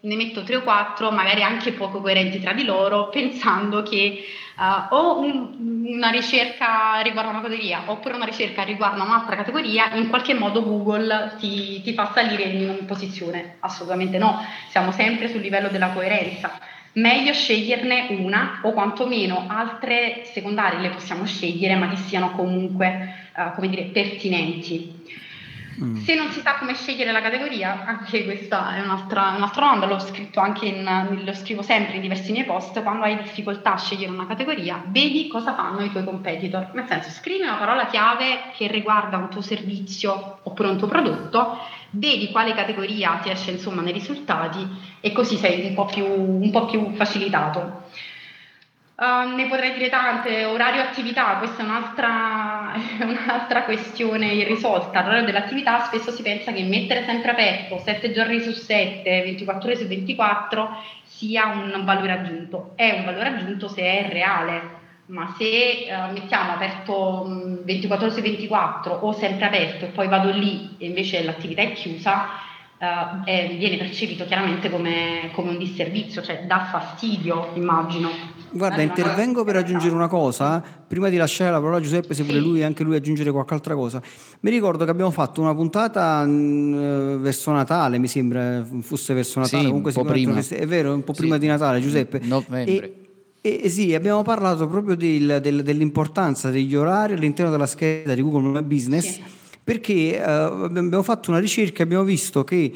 ne metto tre o quattro, magari anche poco coerenti tra di loro, pensando che eh, o un- una ricerca riguarda una categoria oppure una ricerca riguarda un'altra categoria, in qualche modo Google ti, ti fa salire in posizione. Assolutamente no, siamo sempre sul livello della coerenza. Meglio sceglierne una o quantomeno altre secondarie le possiamo scegliere, ma che siano comunque, eh, come dire, pertinenti. Se non si sa come scegliere la categoria, anche questa è un'altra, un'altra domanda, l'ho scritto anche in, lo scrivo sempre in diversi miei post, quando hai difficoltà a scegliere una categoria, vedi cosa fanno i tuoi competitor, nel senso scrivi una parola chiave che riguarda un tuo servizio oppure un tuo prodotto, vedi quale categoria ti esce insomma nei risultati e così sei un po' più, un po' più facilitato. Uh, ne potrei dire tante, orario attività, questa è un'altra, un'altra questione irrisolta. L'orario dell'attività spesso si pensa che mettere sempre aperto 7 giorni su 7, 24 ore su 24 sia un valore aggiunto. È un valore aggiunto se è reale, ma se eh, mettiamo aperto mh, 24 ore su 24 o sempre aperto e poi vado lì e invece l'attività è chiusa, eh, viene percepito chiaramente come, come un disservizio, cioè dà fastidio, immagino. Guarda, Eh, intervengo per aggiungere una cosa, prima di lasciare la parola a Giuseppe, se vuole lui anche lui aggiungere qualche altra cosa. Mi ricordo che abbiamo fatto una puntata mh, eh, verso Natale, mi sembra fosse verso Natale, Sì, comunque un po' prima. è vero, un po' Sì. prima di Natale, Giuseppe. Novembre. E, e sì, abbiamo parlato proprio del- del- dell'importanza degli orari all'interno della scheda di Google My Business, perché eh, abbiamo fatto una ricerca e abbiamo visto che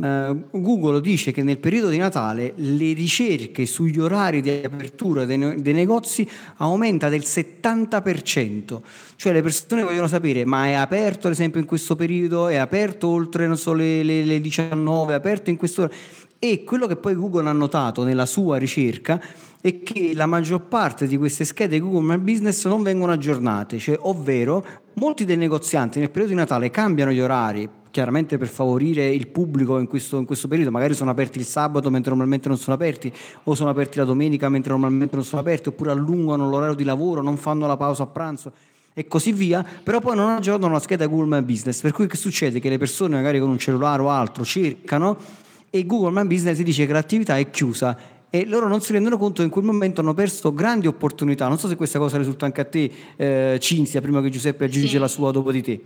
eh, Google dice che nel periodo di Natale le ricerche sugli orari di apertura dei, dei negozi aumenta del 70%, cioè le persone vogliono sapere ma è aperto ad esempio in questo periodo, è aperto oltre so, le, le- le 19, è aperto in questo e quello che poi Google ha notato nella sua ricerca è che la maggior parte di queste schede Google My Business non vengono aggiornate, cioè, ovvero molti dei negozianti nel periodo di Natale cambiano gli orari, chiaramente per favorire il pubblico in questo, in questo periodo, magari sono aperti il sabato mentre normalmente non sono aperti, o sono aperti la domenica mentre normalmente non sono aperti, oppure allungano l'orario di lavoro, non fanno la pausa a pranzo e così via, però poi non aggiornano la scheda Google My Business, per cui che succede? Che le persone magari con un cellulare o altro cercano e Google My Business dice che l'attività è chiusa e loro non si rendono conto che in quel momento hanno perso grandi opportunità. Non so se questa cosa risulta anche a te, eh, Cinzia, prima che Giuseppe aggiunge Sì. la sua dopo di te.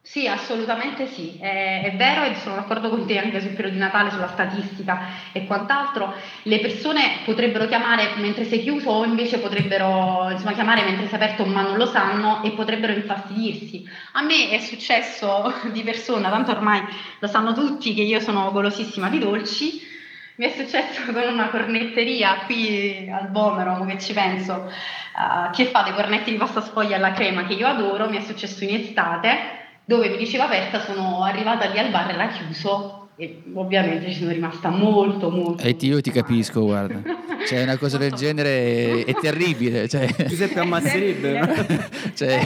Sì, assolutamente sì, è, è vero e sono d'accordo con te anche sul periodo di Natale, sulla statistica e quant'altro. Le persone potrebbero chiamare mentre sei chiuso o invece potrebbero insomma, chiamare mentre sei aperto ma non lo sanno e potrebbero infastidirsi. A me è successo di persona, tanto ormai lo sanno tutti che io sono golosissima di dolci. Mi è successo con una cornetteria qui al Bomero, mo che ci penso, eh, che fa dei cornetti di pasta sfoglia alla crema che io adoro. Mi è successo in estate, dove mi diceva aperta, sono arrivata lì al bar e l'ha chiuso e ovviamente ci sono rimasta molto molto. E ti- io ti capisco, guarda. Cioè, una cosa del genere è, è terribile. Cioè, Giuseppe ammazzerebbe. cioè,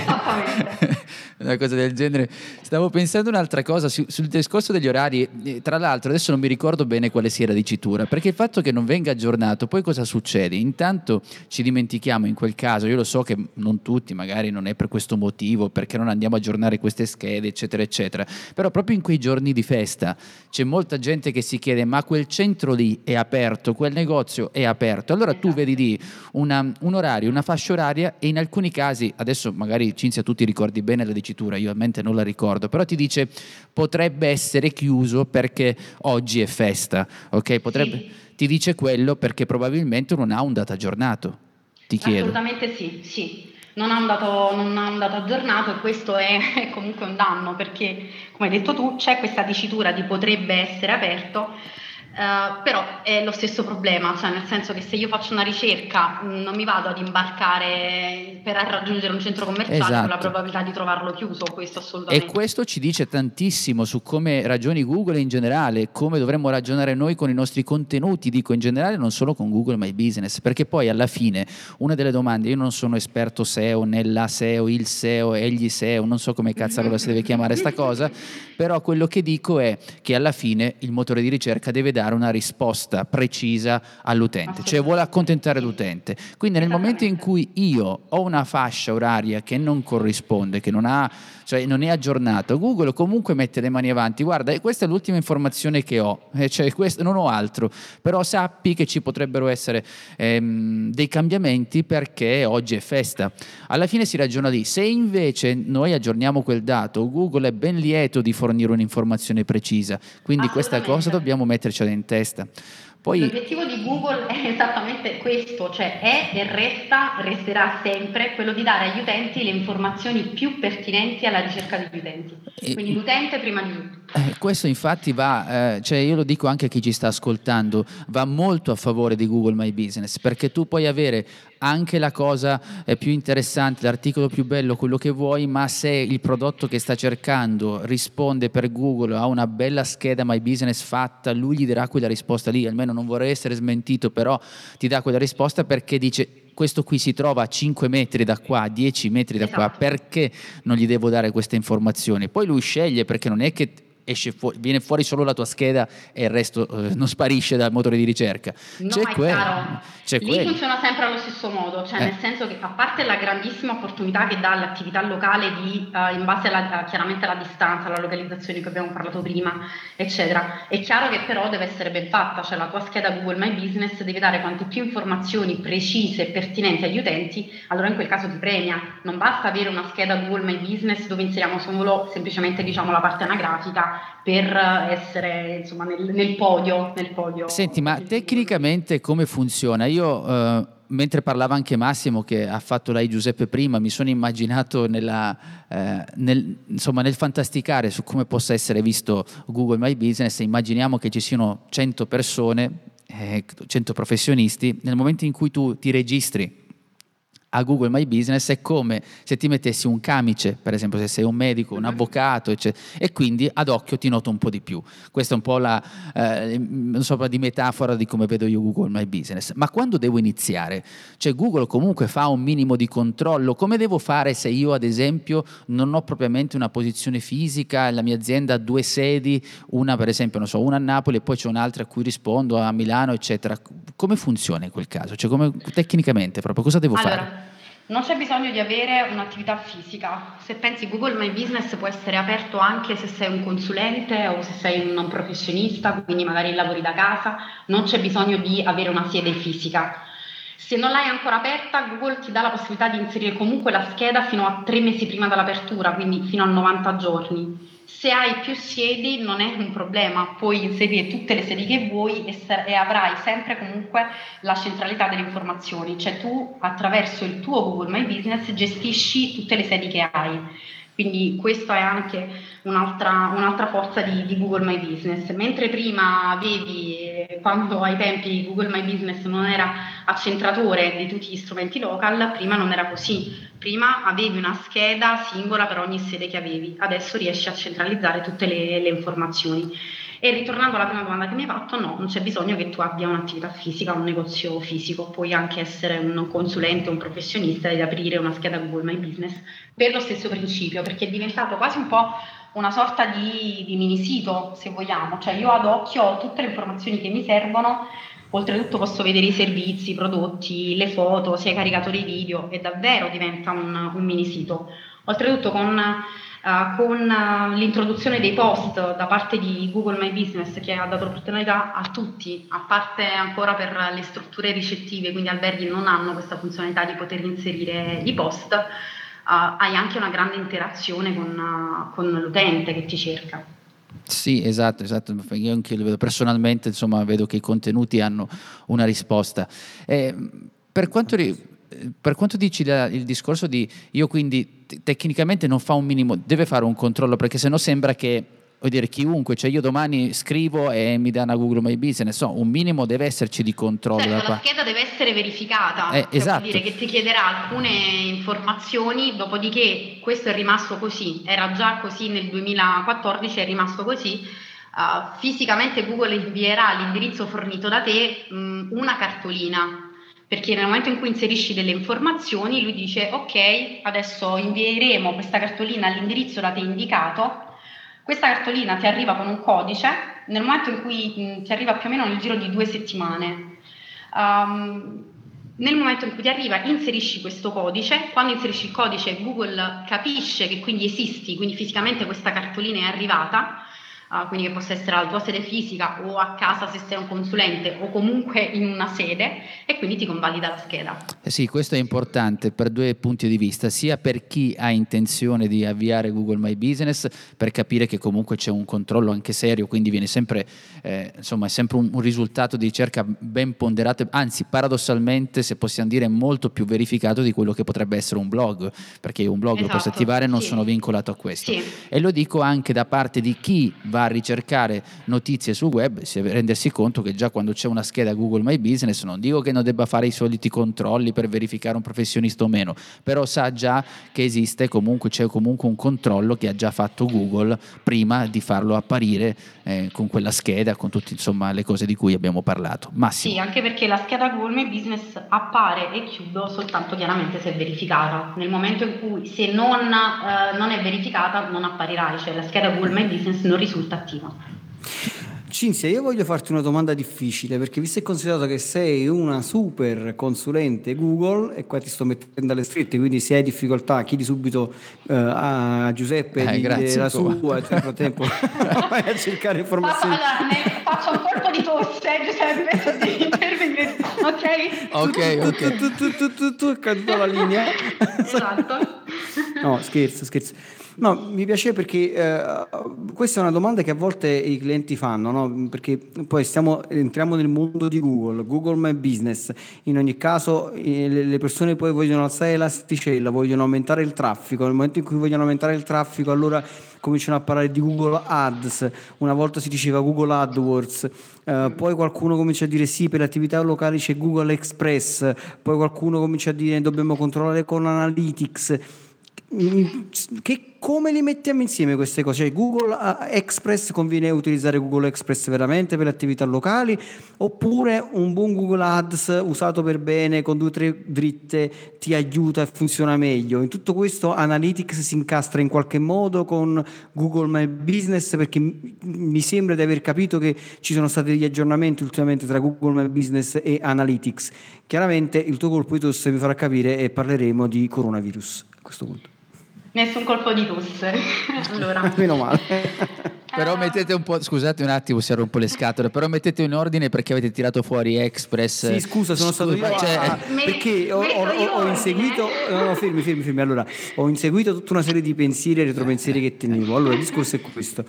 una cosa del genere. Stavo pensando un'altra cosa su- sul discorso degli orari. eh, Tra l'altro, adesso non mi ricordo bene quale sia la dicitura, perché il fatto che non venga aggiornato, poi cosa succede? Intanto ci dimentichiamo in quel caso, io lo so che non tutti, magari non è per questo motivo, perché non andiamo a aggiornare queste schede, eccetera, eccetera. Però proprio in quei giorni di festa c'è molta gente che si chiede: ma quel centro lì è aperto, quel negozio è aperto. Allora tu vedi lì una- un orario, una fascia oraria, e in alcuni casi, adesso magari Cinzia tu ti ricordi bene la dicitura, io a mente non la ricordo, però ti dice potrebbe essere chiuso perché oggi è festa, ok? Potrebbe, Ti dice quello perché probabilmente non ha un dato aggiornato. Ti chiedo. Assolutamente sì, sì. Non ha un dato, non ha un dato aggiornato e questo è, è comunque un danno perché, come hai detto tu, c'è questa dicitura di potrebbe essere aperto. Uh, però è lo stesso problema, cioè nel senso che se io faccio una ricerca mh, non mi vado ad imbarcare per raggiungere un centro commerciale Esatto. con la probabilità di trovarlo chiuso, questo assolutamente. E questo ci dice tantissimo su come ragioni Google in generale, come dovremmo ragionare noi con i nostri contenuti, dico in generale, non solo con Google My Business, perché poi alla fine una delle domande, io non sono esperto SEO, nella SEO, il SEO, egli SEO, non so come cazzarola si deve chiamare sta cosa, però quello che dico è che alla fine il motore di ricerca deve dare una risposta precisa all'utente, cioè vuole accontentare l'utente. Quindi nel momento in cui io ho una fascia oraria che non corrisponde, che non ha cioè non è aggiornato. Google comunque mette le mani avanti. Guarda, e questa è l'ultima informazione che ho, eh, cioè questo, non ho altro, però sappi che ci potrebbero essere ehm, dei cambiamenti perché oggi è festa. Alla fine si ragiona lì. Se invece noi aggiorniamo quel dato, Google è ben lieto di fornire un'informazione precisa. Quindi questa cosa dobbiamo mettercela in testa. Poi, L'obiettivo di Google è esattamente questo, cioè è e resta, resterà sempre quello di dare agli utenti le informazioni più pertinenti alla ricerca degli utenti. Quindi l'utente prima di tutto. Eh, questo infatti va, eh, cioè io lo dico anche a chi ci sta ascoltando, va molto a favore di Google My Business perché tu puoi avere anche la cosa eh, più interessante, l'articolo più bello, quello che vuoi, ma se il prodotto che sta cercando risponde per Google a una bella scheda My Business fatta, lui gli darà quella risposta lì, almeno non vorrei essere smentito, però ti dà quella risposta perché dice questo qui si trova a 5 metri da qua, a 10 metri da qua, perché non gli devo dare queste informazioni? Poi lui sceglie perché non è che esce fuori, viene fuori solo la tua scheda e il resto eh, non sparisce dal motore di ricerca. No, c'è è quello. chiaro. C'è Lì quello. funziona sempre allo stesso modo, cioè Eh. nel senso che a parte la grandissima opportunità che dà l'attività locale di, eh, in base alla, chiaramente alla distanza, alla localizzazione che abbiamo parlato prima, eccetera, è chiaro che però deve essere ben fatta, cioè la tua scheda Google My Business deve dare quante più informazioni precise e pertinenti agli utenti, allora in quel caso ti premia. Non basta avere una scheda Google My Business dove inseriamo solo semplicemente diciamo la parte anagrafica per essere insomma nel, nel podio, nel podio. Senti, ma tecnicamente come funziona? Io, eh, mentre parlava anche Massimo, che ha fatto lei Giuseppe prima, mi sono immaginato nella, eh, nel, insomma, nel fantasticare su come possa essere visto Google My Business. Immaginiamo che ci siano 100 persone, eh, 100 professionisti, nel momento in cui tu ti registri a Google My Business è come se ti mettessi un camice, per esempio se sei un medico, un avvocato, eccetera, e quindi ad occhio ti noto un po' di più. Questa è un po' la eh, non so, di metafora di come vedo io Google My Business. Ma quando devo iniziare? Cioè Google comunque fa un minimo di controllo. Come devo fare se io, ad esempio, non ho propriamente una posizione fisica, la mia azienda ha due sedi, una per esempio, non so, una a Napoli e poi c'è un'altra a cui rispondo a Milano, eccetera. Come funziona in quel caso? Cioè come tecnicamente proprio cosa devo Allora, fare? Non c'è bisogno di avere un'attività fisica. Se pensi Google My Business può essere aperto anche se sei un consulente o se sei un professionista, quindi magari lavori da casa, non c'è bisogno di avere una sede fisica. Se non l'hai ancora aperta, Google ti dà la possibilità di inserire comunque la scheda fino a tre mesi prima dell'apertura, quindi fino a 90 giorni. Se hai più sedi non è un problema, puoi inserire tutte le sedi che vuoi e, e avrai sempre comunque la centralità delle informazioni, cioè tu attraverso il tuo Google My Business gestisci tutte le sedi che hai. Quindi questa è anche un'altra, un'altra forza di, di Google My Business. Mentre prima avevi, eh, quando ai tempi Google My Business non era accentratore di tutti gli strumenti local, prima non era così. Prima avevi una scheda singola per ogni sede che avevi, adesso riesci a centralizzare tutte le, le informazioni. E ritornando alla prima domanda che mi hai fatto, no, non c'è bisogno che tu abbia un'attività fisica, un negozio fisico, puoi anche essere un consulente, un professionista ed aprire una scheda Google My Business per lo stesso principio, perché è diventato quasi un po' una sorta di, di mini sito, se vogliamo, cioè io ad occhio ho tutte le informazioni che mi servono, oltretutto posso vedere i servizi, i prodotti, le foto, sia i caricatori video e davvero diventa un, un mini sito. Oltretutto con Uh, con uh, l'introduzione dei post da parte di Google My Business che ha dato l'opportunità a tutti, a parte ancora per le strutture ricettive, quindi alberghi non hanno questa funzionalità di poter inserire i post, uh, hai anche una grande interazione con, con l'utente che ti cerca. Sì, esatto, esatto. Io anche lo vedo personalmente, insomma, vedo che i contenuti hanno una risposta. Eh, per quanto ri- per quanto dici la- il discorso di io quindi te- tecnicamente non fa un minimo, deve fare un controllo perché sennò sembra che vuol dire chiunque, cioè io domani scrivo e mi dà una Google My Business, no, un minimo deve esserci di controllo Certo, la scheda deve essere verificata, Eh, cioè, esatto. vuol dire che ti chiederà alcune informazioni, dopodiché questo è rimasto così, era già così nel 2014, è rimasto così. Uh, fisicamente Google invierà all'indirizzo fornito da te mh, una cartolina, perché nel momento in cui inserisci delle informazioni lui dice ok, adesso invieremo questa cartolina all'indirizzo da te indicato, questa cartolina ti arriva con un codice, nel momento in cui ti arriva più o meno nel giro di due settimane, Um, nel momento in cui ti arriva inserisci questo codice, quando inserisci il codice Google capisce che quindi esisti, quindi fisicamente questa cartolina è arrivata, uh, quindi che possa essere alla tua sede fisica o a casa se sei un consulente o comunque in una sede e quindi ti convalida la scheda. Eh sì, questo è importante per due punti di vista, sia per chi ha intenzione di avviare Google My Business, per capire che comunque c'è un controllo anche serio, quindi viene sempre, eh, insomma, è sempre un, un risultato di ricerca ben ponderato, anzi paradossalmente, se possiamo dire, molto più verificato di quello che potrebbe essere un blog, perché un blog lo posso Esatto, attivare e non sì. sono vincolato a questo. Sì. E lo dico anche da parte di chi va a ricercare notizie sul web, si deve rendersi conto che già quando c'è una scheda Google My Business, non dico che non debba fare i soliti controlli per verificare un professionista o meno, però sa già che esiste comunque, c'è comunque un controllo che ha già fatto Google prima di farlo apparire eh, con quella scheda, con tutte insomma le cose di cui abbiamo parlato. Massimo. Sì, anche perché la scheda Google My Business appare e chiudo soltanto chiaramente se è verificata. Nel momento in cui se non, eh, non è verificata non apparirai, cioè la scheda Google My Business non risulta attiva. Cinzia, io voglio farti una domanda difficile perché visto e considerato che sei una super consulente Google e qua ti sto mettendo alle strette, quindi se hai difficoltà chiedi subito eh, a Giuseppe Eh, di la insomma. sua e nel frattempo vai a cercare informazioni. Allora, faccio un colpo di tosse, Giuseppe, ok? Ok, ok. Tu, tu, tu, tu, tu, è caduta la linea. Esatto. No, scherzo, scherzo. No, mi piace perché eh, questa è una domanda che a volte i clienti fanno, no? Perché poi stiamo, entriamo nel mondo di Google, Google My Business. In ogni caso eh, le le persone poi vogliono alzare l'asticella, vogliono aumentare il traffico. Nel momento in cui vogliono aumentare il traffico, allora cominciano a parlare di Google Ads. Una volta si diceva Google AdWords. Eh, poi qualcuno comincia a dire sì, per le attività locali c'è Google Express. Poi qualcuno comincia a dire dobbiamo controllare con Analytics. Che, come li mettiamo insieme queste cose? Cioè, Google eh, Express conviene utilizzare Google Express veramente per le attività locali oppure un buon Google Ads usato per bene con due o tre dritte ti aiuta e funziona meglio? In tutto questo Analytics si incastra in qualche modo con Google My Business perché mi- sembra di aver capito che ci sono stati degli aggiornamenti ultimamente tra Google My Business e Analytics. Chiaramente il tuo colpo di tosse mi farà capire e parleremo di coronavirus a questo punto. Nessun colpo di tosse. allora, Meno male. Però mettete un po', scusate un attimo se rompo le scatole, però mettete in ordine perché avete tirato fuori Express. Sì, scusa, sono stato io Cioè, a- perché ho, ho- ho- ho inseguito, no, no, fermi, fermi, fermi. Allora, ho inseguito tutta una serie di pensieri e retropensieri che tenevo. Allora, il discorso è questo.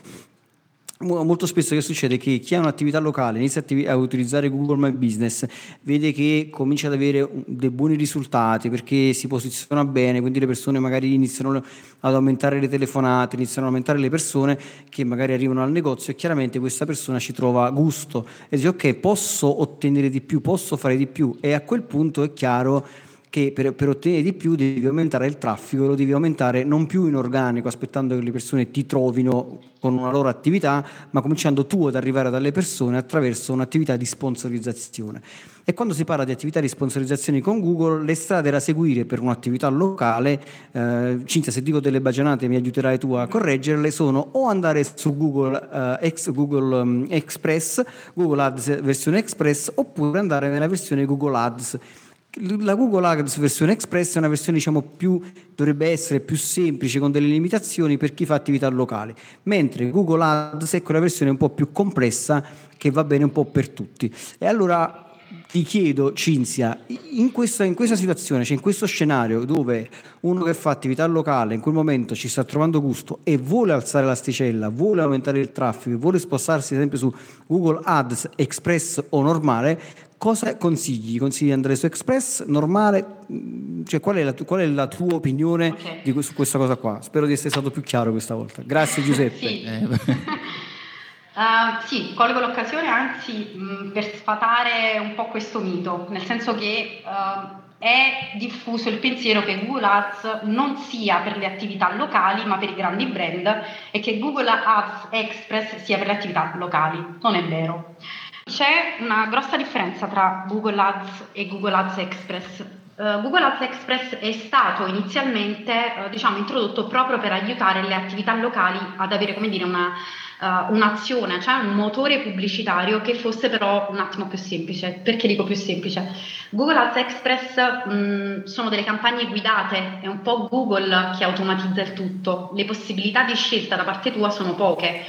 Mo- Molto spesso che succede che chi ha un'attività locale inizia a utilizzare Google My Business, vede che comincia ad avere dei buoni risultati perché si posiziona bene, quindi le persone magari iniziano ad aumentare le telefonate, iniziano ad aumentare le persone che magari arrivano al negozio e chiaramente questa persona ci trova gusto. E dice ok, posso ottenere di più, posso fare di più. E a quel punto è chiaro che per, per ottenere di più devi aumentare il traffico, lo devi aumentare non più in organico, aspettando che le persone ti trovino con una loro attività, ma cominciando tu ad arrivare dalle persone attraverso un'attività di sponsorizzazione. E quando si parla di attività di sponsorizzazione con Google, le strade da seguire per un'attività locale, eh, Cinzia, se dico delle baggianate mi aiuterai tu a correggerle, sono o andare su Google, eh, ex Google um, Express, Google Ads versione Express, oppure andare nella versione Google Ads. La Google Ads versione Express è una versione diciamo più dovrebbe essere più semplice con delle limitazioni per chi fa attività locali, mentre Google Ads è quella versione un po' più complessa che va bene un po' per tutti. E allora ti chiedo, Cinzia, in questa, in questa situazione, cioè in questo scenario dove uno che fa attività locale in quel momento ci sta trovando gusto e vuole alzare l'asticella, vuole aumentare il traffico, vuole spostarsi ad esempio su Google Ads Express o normale, cosa consigli? Consigli di andare su Express normale? Mm, Cioè, qual è la, tu- qual è la tua opinione di que- su questa cosa qua? Spero di essere stato più chiaro questa volta. Grazie Giuseppe. Sì. Eh, Uh, sì, colgo l'occasione anzi mh, per sfatare un po' questo mito, nel senso che uh, è diffuso il pensiero che Google Ads non sia per le attività locali ma per i grandi brand e che Google Ads Express sia per le attività locali. Non è vero. C'è una grossa differenza tra Google Ads e Google Ads Express. Uh, Google Ads Express è stato inizialmente uh, diciamo, introdotto proprio per aiutare le attività locali ad avere come dire, una, uh, un'azione, cioè un motore pubblicitario che fosse però un attimo più semplice. Perché dico più semplice? Google Ads Express mh, sono delle campagne guidate, è un po' Google che automatizza il tutto, le possibilità di scelta da parte tua sono poche.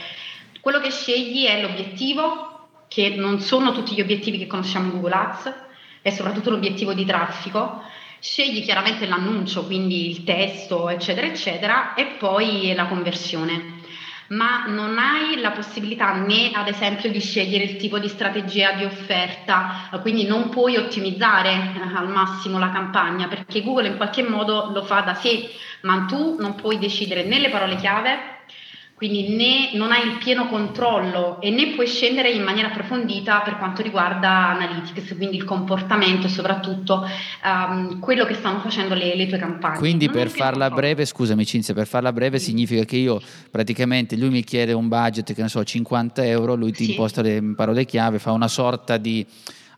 Quello che scegli è l'obiettivo, che non sono tutti gli obiettivi che conosciamo in Google Ads, e soprattutto l'obiettivo di traffico. Scegli chiaramente l'annuncio, quindi il testo, eccetera, eccetera, e poi la conversione. Ma non hai la possibilità né, ad esempio, di scegliere il tipo di strategia di offerta, quindi non puoi ottimizzare eh, al massimo la campagna perché Google in qualche modo lo fa da sé, ma tu non puoi decidere né le parole chiave quindi né non hai il pieno controllo e né puoi scendere in maniera approfondita per quanto riguarda Analytics, quindi il comportamento e soprattutto um, quello che stanno facendo le, le tue campagne. Quindi Non per farla breve, scusami Cinzia, per farla breve significa che io praticamente lui mi chiede un budget che ne so 50 euro, lui ti Sì. imposta le parole chiave, fa una sorta di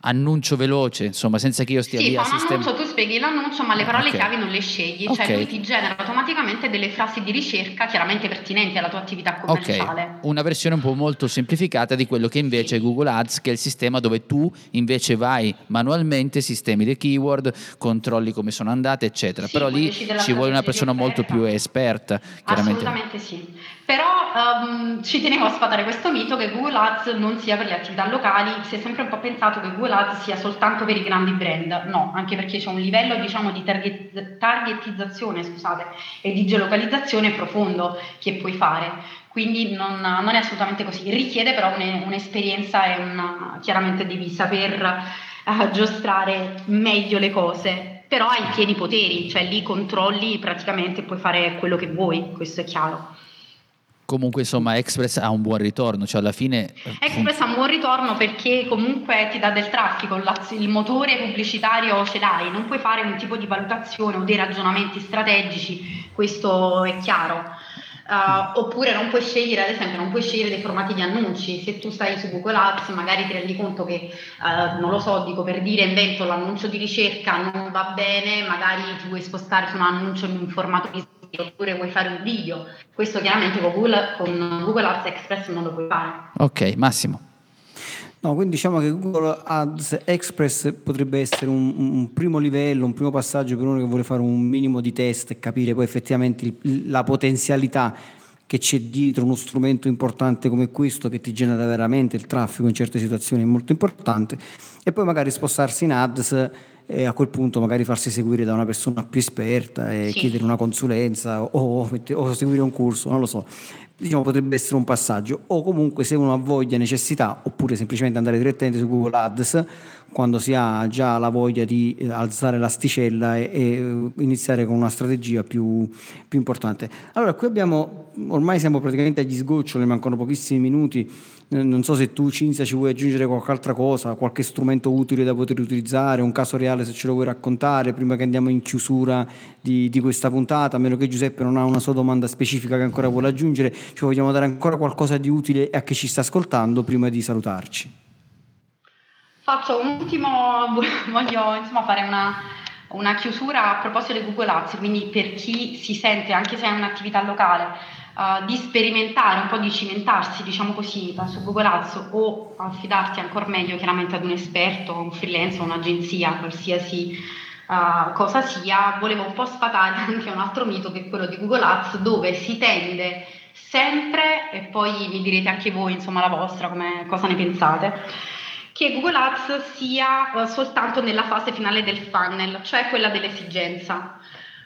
annuncio veloce, insomma senza che io stia Sì, lì a sistemare. annuncio, tu spieghi l'annuncio, ma le parole Ok. chiavi non le scegli, cioè lui ti genera automaticamente delle frasi di ricerca chiaramente pertinenti alla tua attività commerciale. Ok, una versione un po' molto semplificata di quello che invece è Google Ads, che è il sistema dove tu invece vai manualmente, sistemi le keyword, controlli come sono andate, eccetera. Sì, Però lì ci vuole una persona molto più esperta, chiaramente. Assolutamente sì. Però ehm, ci tenevo a sfatare questo mito che Google Ads non sia per le attività locali, si è sempre un po' pensato che Google Ads sia soltanto per i grandi brand, no, anche perché c'è un livello diciamo di target- targetizzazione scusate, e di geolocalizzazione profondo che puoi fare. Quindi non, non è assolutamente così, richiede però une- un'esperienza e una, chiaramente devi saper eh, giostrare meglio le cose, però hai pieni poteri, cioè lì controlli praticamente puoi fare quello che vuoi, questo è chiaro. Comunque insomma Express ha un buon ritorno, cioè alla fine... eh, Express ha un buon ritorno perché comunque ti dà del traffico, il motore pubblicitario ce l'hai, non puoi fare un tipo di valutazione o dei ragionamenti strategici, questo è chiaro. Uh, oppure non puoi scegliere, ad esempio, non puoi scegliere dei formati di annunci. Se tu stai su Google Ads, magari ti rendi conto che, uh, non lo so, dico per dire, invento l'annuncio di ricerca, non va bene, magari ti vuoi spostare su un annuncio in un formato di oppure vuoi fare un video. Questo chiaramente con Google, con Google Ads Express non lo puoi fare. Ok, Massimo. No, quindi diciamo che Google Ads Express potrebbe essere un, un primo livello, un primo passaggio per uno che vuole fare un minimo di test e capire poi effettivamente il- la potenzialità che c'è dietro uno strumento importante come questo che ti genera veramente il traffico in certe situazioni è molto importante e poi magari spostarsi in ads e a quel punto magari farsi seguire da una persona più esperta e Sì. chiedere una consulenza o, o seguire un corso, non lo so. Diciamo potrebbe essere un passaggio o comunque se uno ha voglia, necessità oppure semplicemente andare direttamente su Google Ads quando si ha già la voglia di eh, alzare l'asticella e, e eh, iniziare con una strategia più, più importante. Allora, qui abbiamo, ormai siamo praticamente agli sgoccioli, mancano pochissimi minuti. Non so se tu, Cinzia, ci vuoi aggiungere qualche altra cosa, qualche strumento utile da poter utilizzare, un caso reale se ce lo vuoi raccontare prima che andiamo in chiusura di, di questa puntata, a meno che Giuseppe non ha una sua domanda specifica che ancora vuole aggiungere, ci vogliamo dare ancora qualcosa di utile a chi ci sta ascoltando prima di salutarci. Faccio un ultimo, voglio insomma fare una, una chiusura a proposito di Google Ads, quindi per chi si sente, anche se è un'attività locale, eh, di sperimentare, un po' di cimentarsi, diciamo così, su Google Ads o affidarsi ancora meglio chiaramente ad un esperto, un freelance, un'agenzia, qualsiasi eh, cosa sia, volevo un po' sfatare anche un altro mito che è quello di Google Ads dove si tende sempre, e poi mi direte anche voi insomma la vostra, come, cosa ne pensate, che Google Ads sia eh, soltanto nella fase finale del funnel, cioè quella dell'esigenza.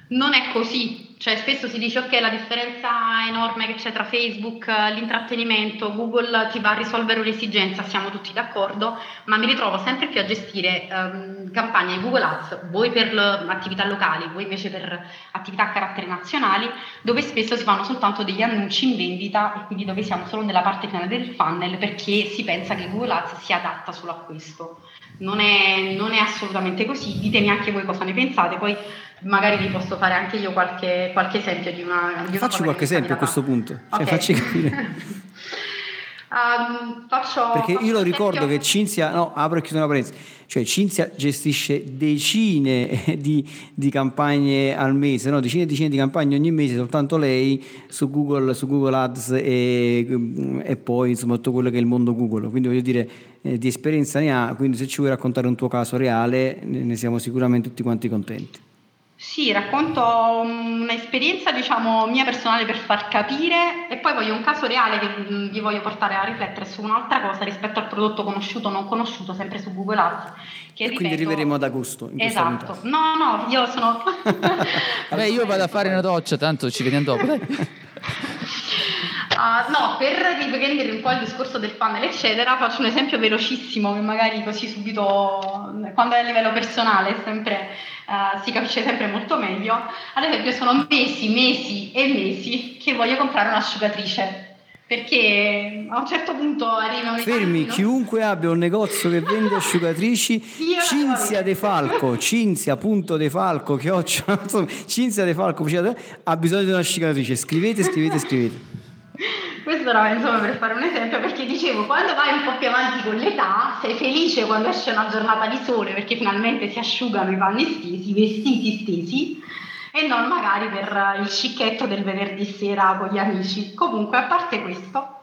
non è così, cioè spesso si dice ok la differenza enorme che c'è tra Facebook, l'intrattenimento, Google ti va a risolvere un'esigenza, siamo tutti d'accordo, ma mi ritrovo sempre più a gestire um, campagne Google Ads, voi per attività locali, voi invece per attività a carattere nazionali, dove spesso si fanno soltanto degli annunci in vendita e quindi dove siamo solo nella parte finale del funnel perché si pensa che Google Ads sia adatta solo a questo. Non è, non è assolutamente così, ditemi anche voi cosa ne pensate, poi magari vi posso fare anche io qualche, qualche esempio di una... Di facci qualche esempio a questo punto, cioè, Ok. facci capire. Um, faccio, Perché faccio io lo ricordo esempio- che Cinzia, no, apro e chiudo una parentesi, cioè Cinzia gestisce decine di, di campagne al mese, no? decine e decine di campagne ogni mese, soltanto lei su Google, su Google Ads e, e poi insomma tutto quello che è il mondo Google. Quindi voglio dire, eh, di esperienza ne ha, quindi se ci vuoi raccontare un tuo caso reale ne siamo sicuramente tutti quanti contenti. Sì, racconto un'esperienza, diciamo, mia personale per far capire e poi voglio un caso reale che mm, vi voglio portare a riflettere su un'altra cosa rispetto al prodotto conosciuto o non conosciuto, sempre su Google Ads. Che e quindi ripeto- arriveremo ad agosto Esatto. No, no, io sono... Vabbè, io vado a fare una doccia, tanto ci vediamo dopo. Ah, no, per riprendere un po' il discorso del funnel, eccetera, faccio un esempio velocissimo che magari così subito, quando è a livello personale, sempre, eh, si capisce sempre molto meglio. Ad esempio, sono mesi, mesi e mesi che voglio comprare un'asciugatrice. Perché a un certo punto arriva un Fermi, chiunque abbia un negozio che vende asciugatrici, Cinzia De Falco, Cinzia.defalco, chiocciola, insomma, Cinzia De Falco, ha bisogno di un'asciugatrice, scrivete, scrivete, scrivete. Questo era insomma per fare un esempio perché dicevo quando vai un po' più avanti con l'età sei felice quando esce una giornata di sole perché finalmente si asciugano i panni stesi, i vestiti stesi e non magari per il scicchetto del venerdì sera con gli amici. Comunque a parte questo,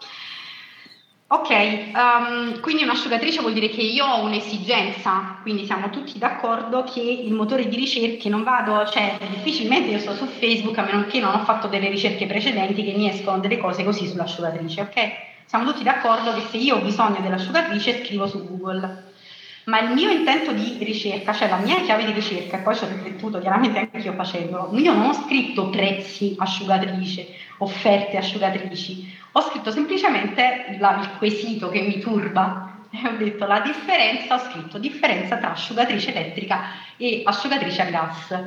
ok, ehm, quindi un'asciugatrice vuol dire che io ho un'esigenza, quindi siamo tutti d'accordo che il motore di ricerche non vado, cioè difficilmente io sto su Facebook a meno che non ho fatto delle ricerche precedenti che mi escono delle cose così sull'asciugatrice, ok? Siamo tutti d'accordo che se io ho bisogno dell'asciugatrice scrivo su Google. Ma il mio intento di ricerca, cioè la mia chiave di ricerca, e poi ci ho riflettuto chiaramente anche io facendolo, io non ho scritto prezzi asciugatrice, offerte asciugatrici, ho scritto semplicemente la- il quesito che mi turba e ho detto la differenza, ho scritto differenza tra asciugatrice elettrica e asciugatrice a gas.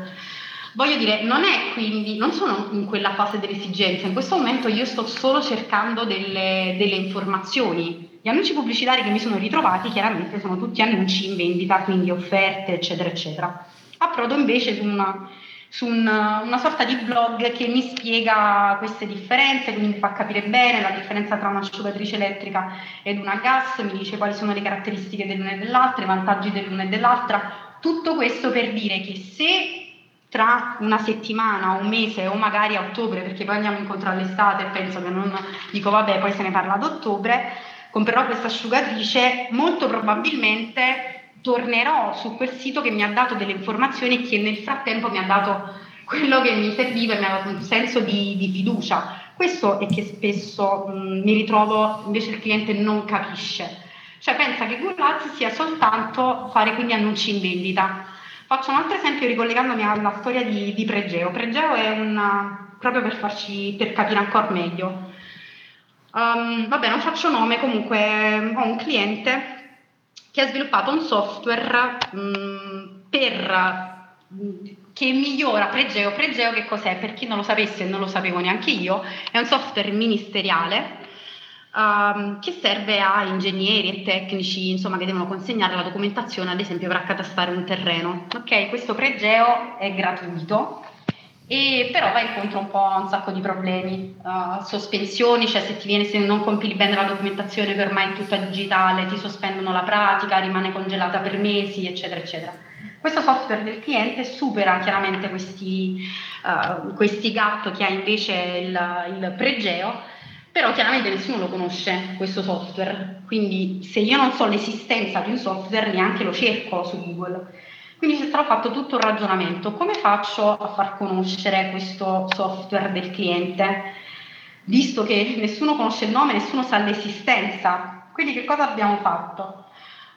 Voglio dire, non è quindi, non sono in quella fase dell'esigenza, in questo momento io sto solo cercando delle, delle informazioni. Gli annunci pubblicitari che mi sono ritrovati chiaramente sono tutti annunci in vendita, quindi offerte, eccetera, eccetera. Approdo invece su una, su una, una sorta di blog che mi spiega queste differenze, quindi mi fa capire bene la differenza tra un'asciugatrice elettrica ed una gas, mi dice quali sono le caratteristiche dell'una e dell'altra, i vantaggi dell'una e dell'altra. Tutto questo per dire che se tra una settimana, un mese o magari a ottobre, perché poi andiamo incontro all'estate e penso che non dico vabbè, poi se ne parla ad ottobre, comprerò questa asciugatrice, molto probabilmente tornerò su quel sito che mi ha dato delle informazioni e che nel frattempo mi ha dato quello che mi serviva e mi ha dato un senso di, di fiducia. Questo è che spesso mh, mi ritrovo invece il cliente non capisce. Cioè pensa che Google Ads sia soltanto fare quindi annunci in vendita. Faccio un altro esempio ricollegandomi alla storia di, di Pregeo. Pregeo è una, proprio per farci per capire ancora meglio. Um, vabbè, non faccio nome, comunque ho un cliente che ha sviluppato un software mm, per, che migliora Pregeo. Pregeo che cos'è? Per chi non lo sapesse e non lo sapevo neanche io, è un software ministeriale ehm, che serve a ingegneri e tecnici insomma, che devono consegnare la documentazione, ad esempio, per accatastare un terreno. Ok, questo Pregeo è gratuito. E però va incontro un po' a un sacco di problemi, uh, sospensioni, cioè se viene se non compili bene la documentazione che ormai è tutta digitale, ti sospendono la pratica, rimane congelata per mesi, eccetera, eccetera. Questo software del cliente supera chiaramente questi, uh, questi gap che ha invece il, il pregeo, però chiaramente nessuno lo conosce questo software, quindi se io non so l'esistenza di un software neanche lo cerco su Google. Quindi c'è stato fatto tutto un ragionamento. Come faccio a far conoscere questo software del cliente? Visto che nessuno conosce il nome, nessuno sa l'esistenza. Quindi che cosa abbiamo fatto?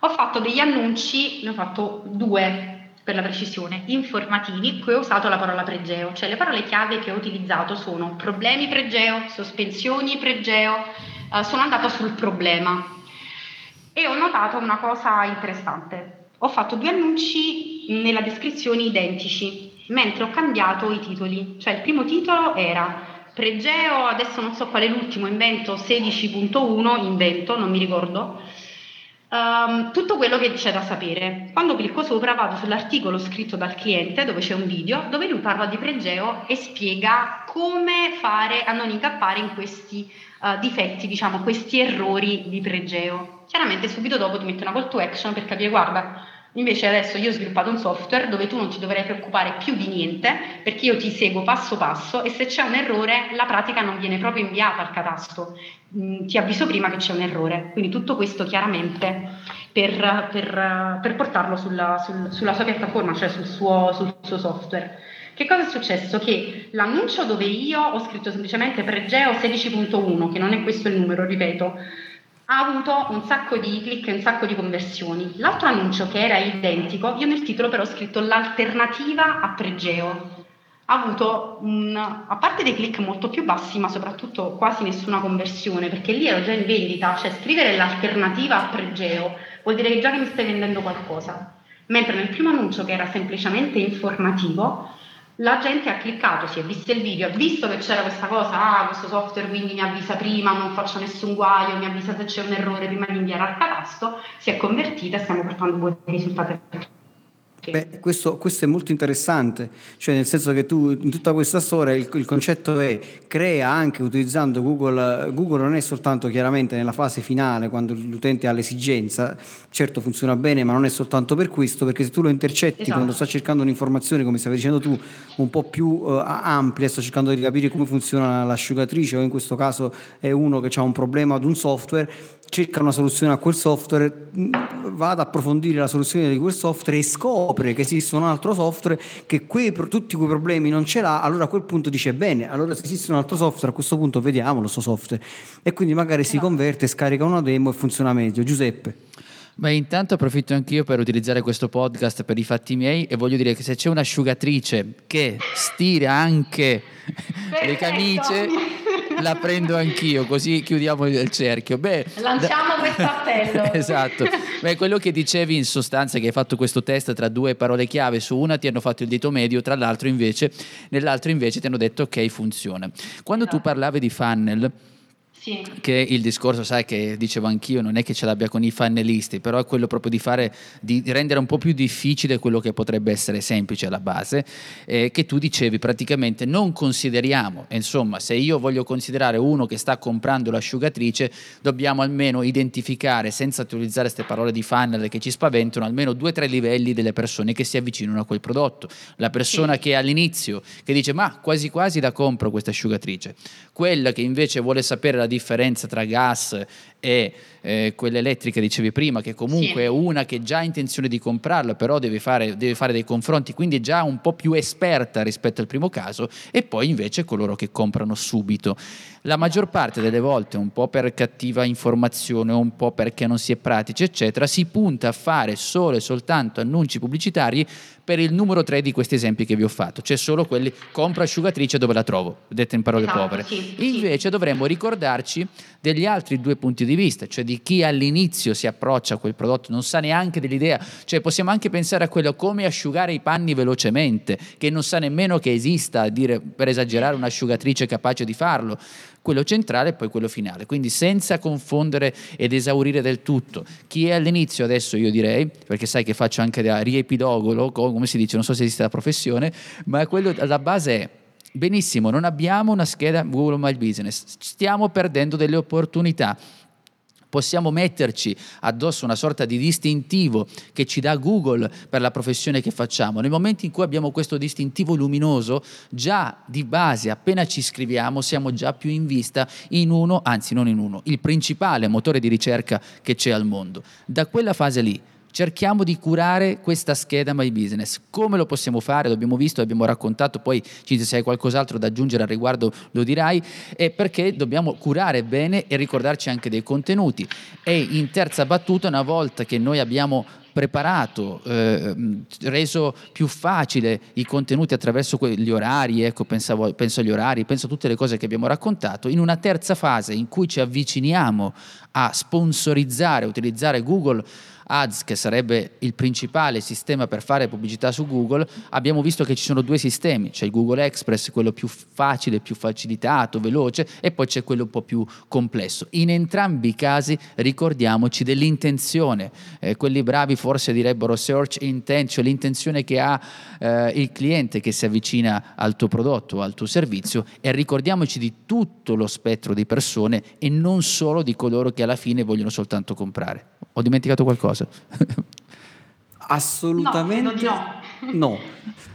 Ho fatto degli annunci, ne ho fatto due. per la precisione, informativi, qui ho usato la parola pregeo, cioè le parole chiave che ho utilizzato sono problemi pregeo, sospensioni pregeo, eh, sono andata sul problema e ho notato una cosa interessante. Ho fatto due annunci nella descrizione identici, mentre ho cambiato i titoli, cioè il primo titolo era Pregeo, adesso non so qual è l'ultimo, invento 16.1, invento, non mi ricordo, Um, tutto quello che c'è da sapere. Quando clicco sopra vado sull'articolo scritto dal cliente dove c'è un video dove lui parla di pregeo e spiega come fare a non incappare in questi uh, difetti, diciamo, questi errori di pregeo. Chiaramente subito dopo ti metto una call to action per capire, guarda, Invece adesso io ho sviluppato un software dove tu non ti dovrai preoccupare più di niente perché io ti seguo passo passo e se c'è un errore la pratica non viene proprio inviata al catasto, mm, ti avviso prima che c'è un errore. Quindi tutto questo chiaramente per, per, per portarlo sulla, sul, sulla, sua piattaforma, cioè sul suo, sul suo software. Che cosa è successo? Che l'annuncio dove io ho scritto semplicemente pregeo 16.1, che non è questo il numero, ripeto, ha avuto un sacco di click e un sacco di conversioni. L'altro annuncio che era identico, io nel titolo però ho scritto l'alternativa a Pregeo. Ha avuto, un, a parte dei click molto più bassi, ma soprattutto quasi nessuna conversione, perché lì ero già in vendita, cioè scrivere l'alternativa a Pregeo vuol dire che già che mi stai vendendo qualcosa. Mentre nel primo annuncio, che era semplicemente informativo, la gente ha cliccato, si è visto il video, ha visto che c'era questa cosa, ah, questo software quindi mi avvisa prima, non faccio nessun guaio, mi avvisa se c'è un errore prima di inviare al catasto, si è convertita e stiamo portando buoni risultati Beh, questo, questo, è molto interessante, cioè nel senso che tu in tutta questa storia il, il concetto è crea anche utilizzando Google, Google non è soltanto chiaramente nella fase finale quando l'utente ha l'esigenza, certo funziona bene ma non è soltanto per questo perché se tu lo intercetti esatto. quando sta cercando un'informazione come stavi dicendo tu un po' più uh, amplia, sta cercando di capire come funziona l'asciugatrice o in questo caso è uno che ha un problema ad un software, cerca una soluzione a quel software, va ad approfondire la soluzione di quel software e scopre che esiste un altro software che quei, tutti quei problemi non ce l'ha, allora a quel punto dice bene, allora se esiste un altro software a questo punto vediamolo sto software e quindi magari si converte, scarica una demo e funziona meglio. Giuseppe. Beh, intanto approfitto anch'io per utilizzare questo podcast per i fatti miei e voglio dire che se c'è un'asciugatrice che stira anche Perfetto. le camicie la prendo anch'io, così chiudiamo il cerchio. Beh, Lanciamo da... questo appello. esatto. Beh, quello che dicevi in sostanza è che hai fatto questo test tra due parole chiave, su una ti hanno fatto il dito medio, tra l'altro invece, nell'altro invece ti hanno detto ok, funziona. Quando esatto. tu parlavi di funnel, sì. Che il discorso, sai, che dicevo anch'io, non è che ce l'abbia con i funnelisti, però è quello proprio di fare, di rendere un po' più difficile quello che potrebbe essere semplice alla base, eh, che tu dicevi praticamente non consideriamo, insomma, se io voglio considerare uno che sta comprando l'asciugatrice, dobbiamo almeno identificare, senza utilizzare queste parole di funnel che ci spaventano, almeno due o tre livelli delle persone che si avvicinano a quel prodotto. La persona sì. che all'inizio, che dice ma quasi quasi la compro questa asciugatrice, quella che invece vuole sapere la differenza tra gas e eh, quella elettrica, dicevi prima, che comunque sì. è una che già ha intenzione di comprarla, però deve fare, deve fare, dei confronti, quindi è già un po' più esperta rispetto al primo caso, e poi invece coloro che comprano subito. La maggior parte delle volte, un po' per cattiva informazione, un po' perché non si è pratici, eccetera, si punta a fare solo e soltanto annunci pubblicitari per il numero 3 di questi esempi che vi ho fatto, cioè solo quelli compra asciugatrice dove la trovo, dette in parole esatto, povere. Sì, Invece sì. dovremmo ricordarci degli altri due punti di vista, cioè di chi all'inizio si approccia a quel prodotto, non sa neanche dell'idea, cioè possiamo anche pensare a quello come asciugare i panni velocemente, che non sa nemmeno che esista, dire, per esagerare, un'asciugatrice capace di farlo quello centrale e poi quello finale. Quindi senza confondere ed esaurire del tutto. Chi è all'inizio adesso io direi, perché sai che faccio anche da riepidogolo, come si dice, non so se esiste la professione, ma quello alla base è benissimo, non abbiamo una scheda Google My Business, stiamo perdendo delle opportunità possiamo metterci addosso una sorta di distintivo che ci dà Google per la professione che facciamo. Nel momento in cui abbiamo questo distintivo luminoso, già di base, appena ci iscriviamo, siamo già più in vista in uno, anzi non in uno, il principale motore di ricerca che c'è al mondo. Da quella fase lì cerchiamo di curare questa scheda My Business. Come lo possiamo fare? L'abbiamo visto, abbiamo raccontato, poi Cinzia se hai qualcos'altro da aggiungere al riguardo lo dirai, è perché dobbiamo curare bene e ricordarci anche dei contenuti. E in terza battuta, una volta che noi abbiamo preparato, eh, reso più facile i contenuti attraverso gli orari, ecco, pensavo, penso agli orari, penso a tutte le cose che abbiamo raccontato, in una terza fase in cui ci avviciniamo a sponsorizzare, utilizzare Google Ads, che sarebbe il principale sistema per fare pubblicità su Google, abbiamo visto che ci sono due sistemi, c'è il Google Express, quello più facile, più facilitato, veloce, e poi c'è quello un po' più complesso. In entrambi i casi ricordiamoci dell'intenzione, eh, quelli bravi forse direbbero search intent, cioè l'intenzione che ha eh, il cliente che si avvicina al tuo prodotto o al tuo servizio e ricordiamoci di tutto lo spettro di persone e non solo di coloro che alla fine vogliono soltanto comprare. Ho dimenticato qualcosa? Assolutamente no. no.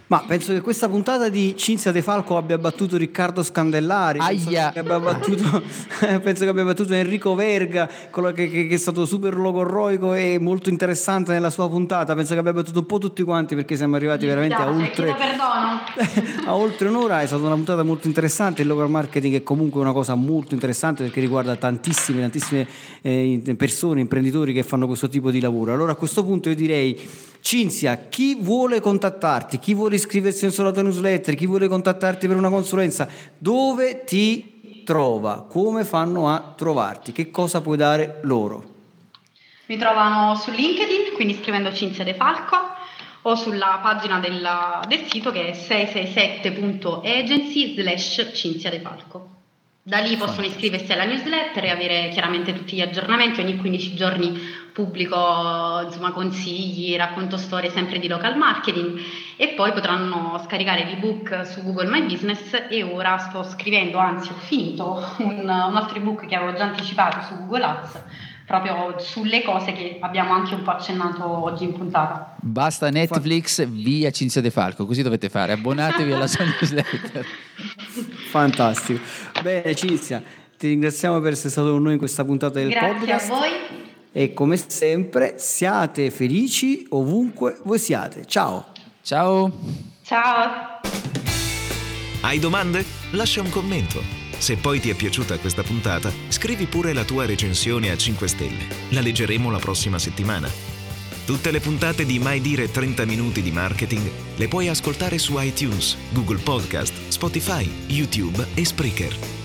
Ma penso che questa puntata di Cinzia De Falco abbia battuto Riccardo Scandellari. Penso che abbia battuto, penso che abbia battuto Enrico Verga, quello che, che- che è stato super logorroico e molto interessante nella sua puntata. Penso che abbia battuto un po' tutti quanti perché siamo arrivati veramente a oltre, a oltre un'ora. È stata una puntata molto interessante. Il local marketing è comunque una cosa molto interessante perché riguarda tantissime, tantissime eh, persone, imprenditori che fanno questo tipo di lavoro. Allora a questo punto io direi. Cinzia, chi vuole contattarti, chi vuole iscriversi sulla tua newsletter, chi vuole contattarti per una consulenza, dove ti trova? Come fanno a trovarti? Che cosa puoi dare loro? Mi trovano su LinkedIn, quindi scrivendo Cinzia De Falco, o sulla pagina del, del sito che è 667.agency slash Cinzia De Falco. Da lì possono iscriversi alla newsletter e avere chiaramente tutti gli aggiornamenti. Ogni 15 giorni pubblico insomma, consigli, racconto storie sempre di local marketing e poi potranno scaricare l'ebook su Google My Business e ora sto scrivendo, anzi ho finito un, un altro ebook che avevo già anticipato su Google Ads proprio sulle cose che abbiamo anche un po' accennato oggi in puntata. Basta Netflix via Cinzia De Falco, così dovete fare, abbonatevi alla sua newsletter. Fantastico. Bene, Cinzia, ti ringraziamo per essere stato con noi in questa puntata del Grazie podcast. a voi. E come sempre, siate felici ovunque voi siate. Ciao. Ciao. Ciao. Hai domande? Lascia un commento. Se poi ti è piaciuta questa puntata, scrivi pure la tua recensione a 5 stelle. La leggeremo la prossima settimana. Tutte le puntate di Mai Dire 30 Minuti di Marketing le puoi ascoltare su iTunes, Google Podcast, Spotify, YouTube e Spreaker.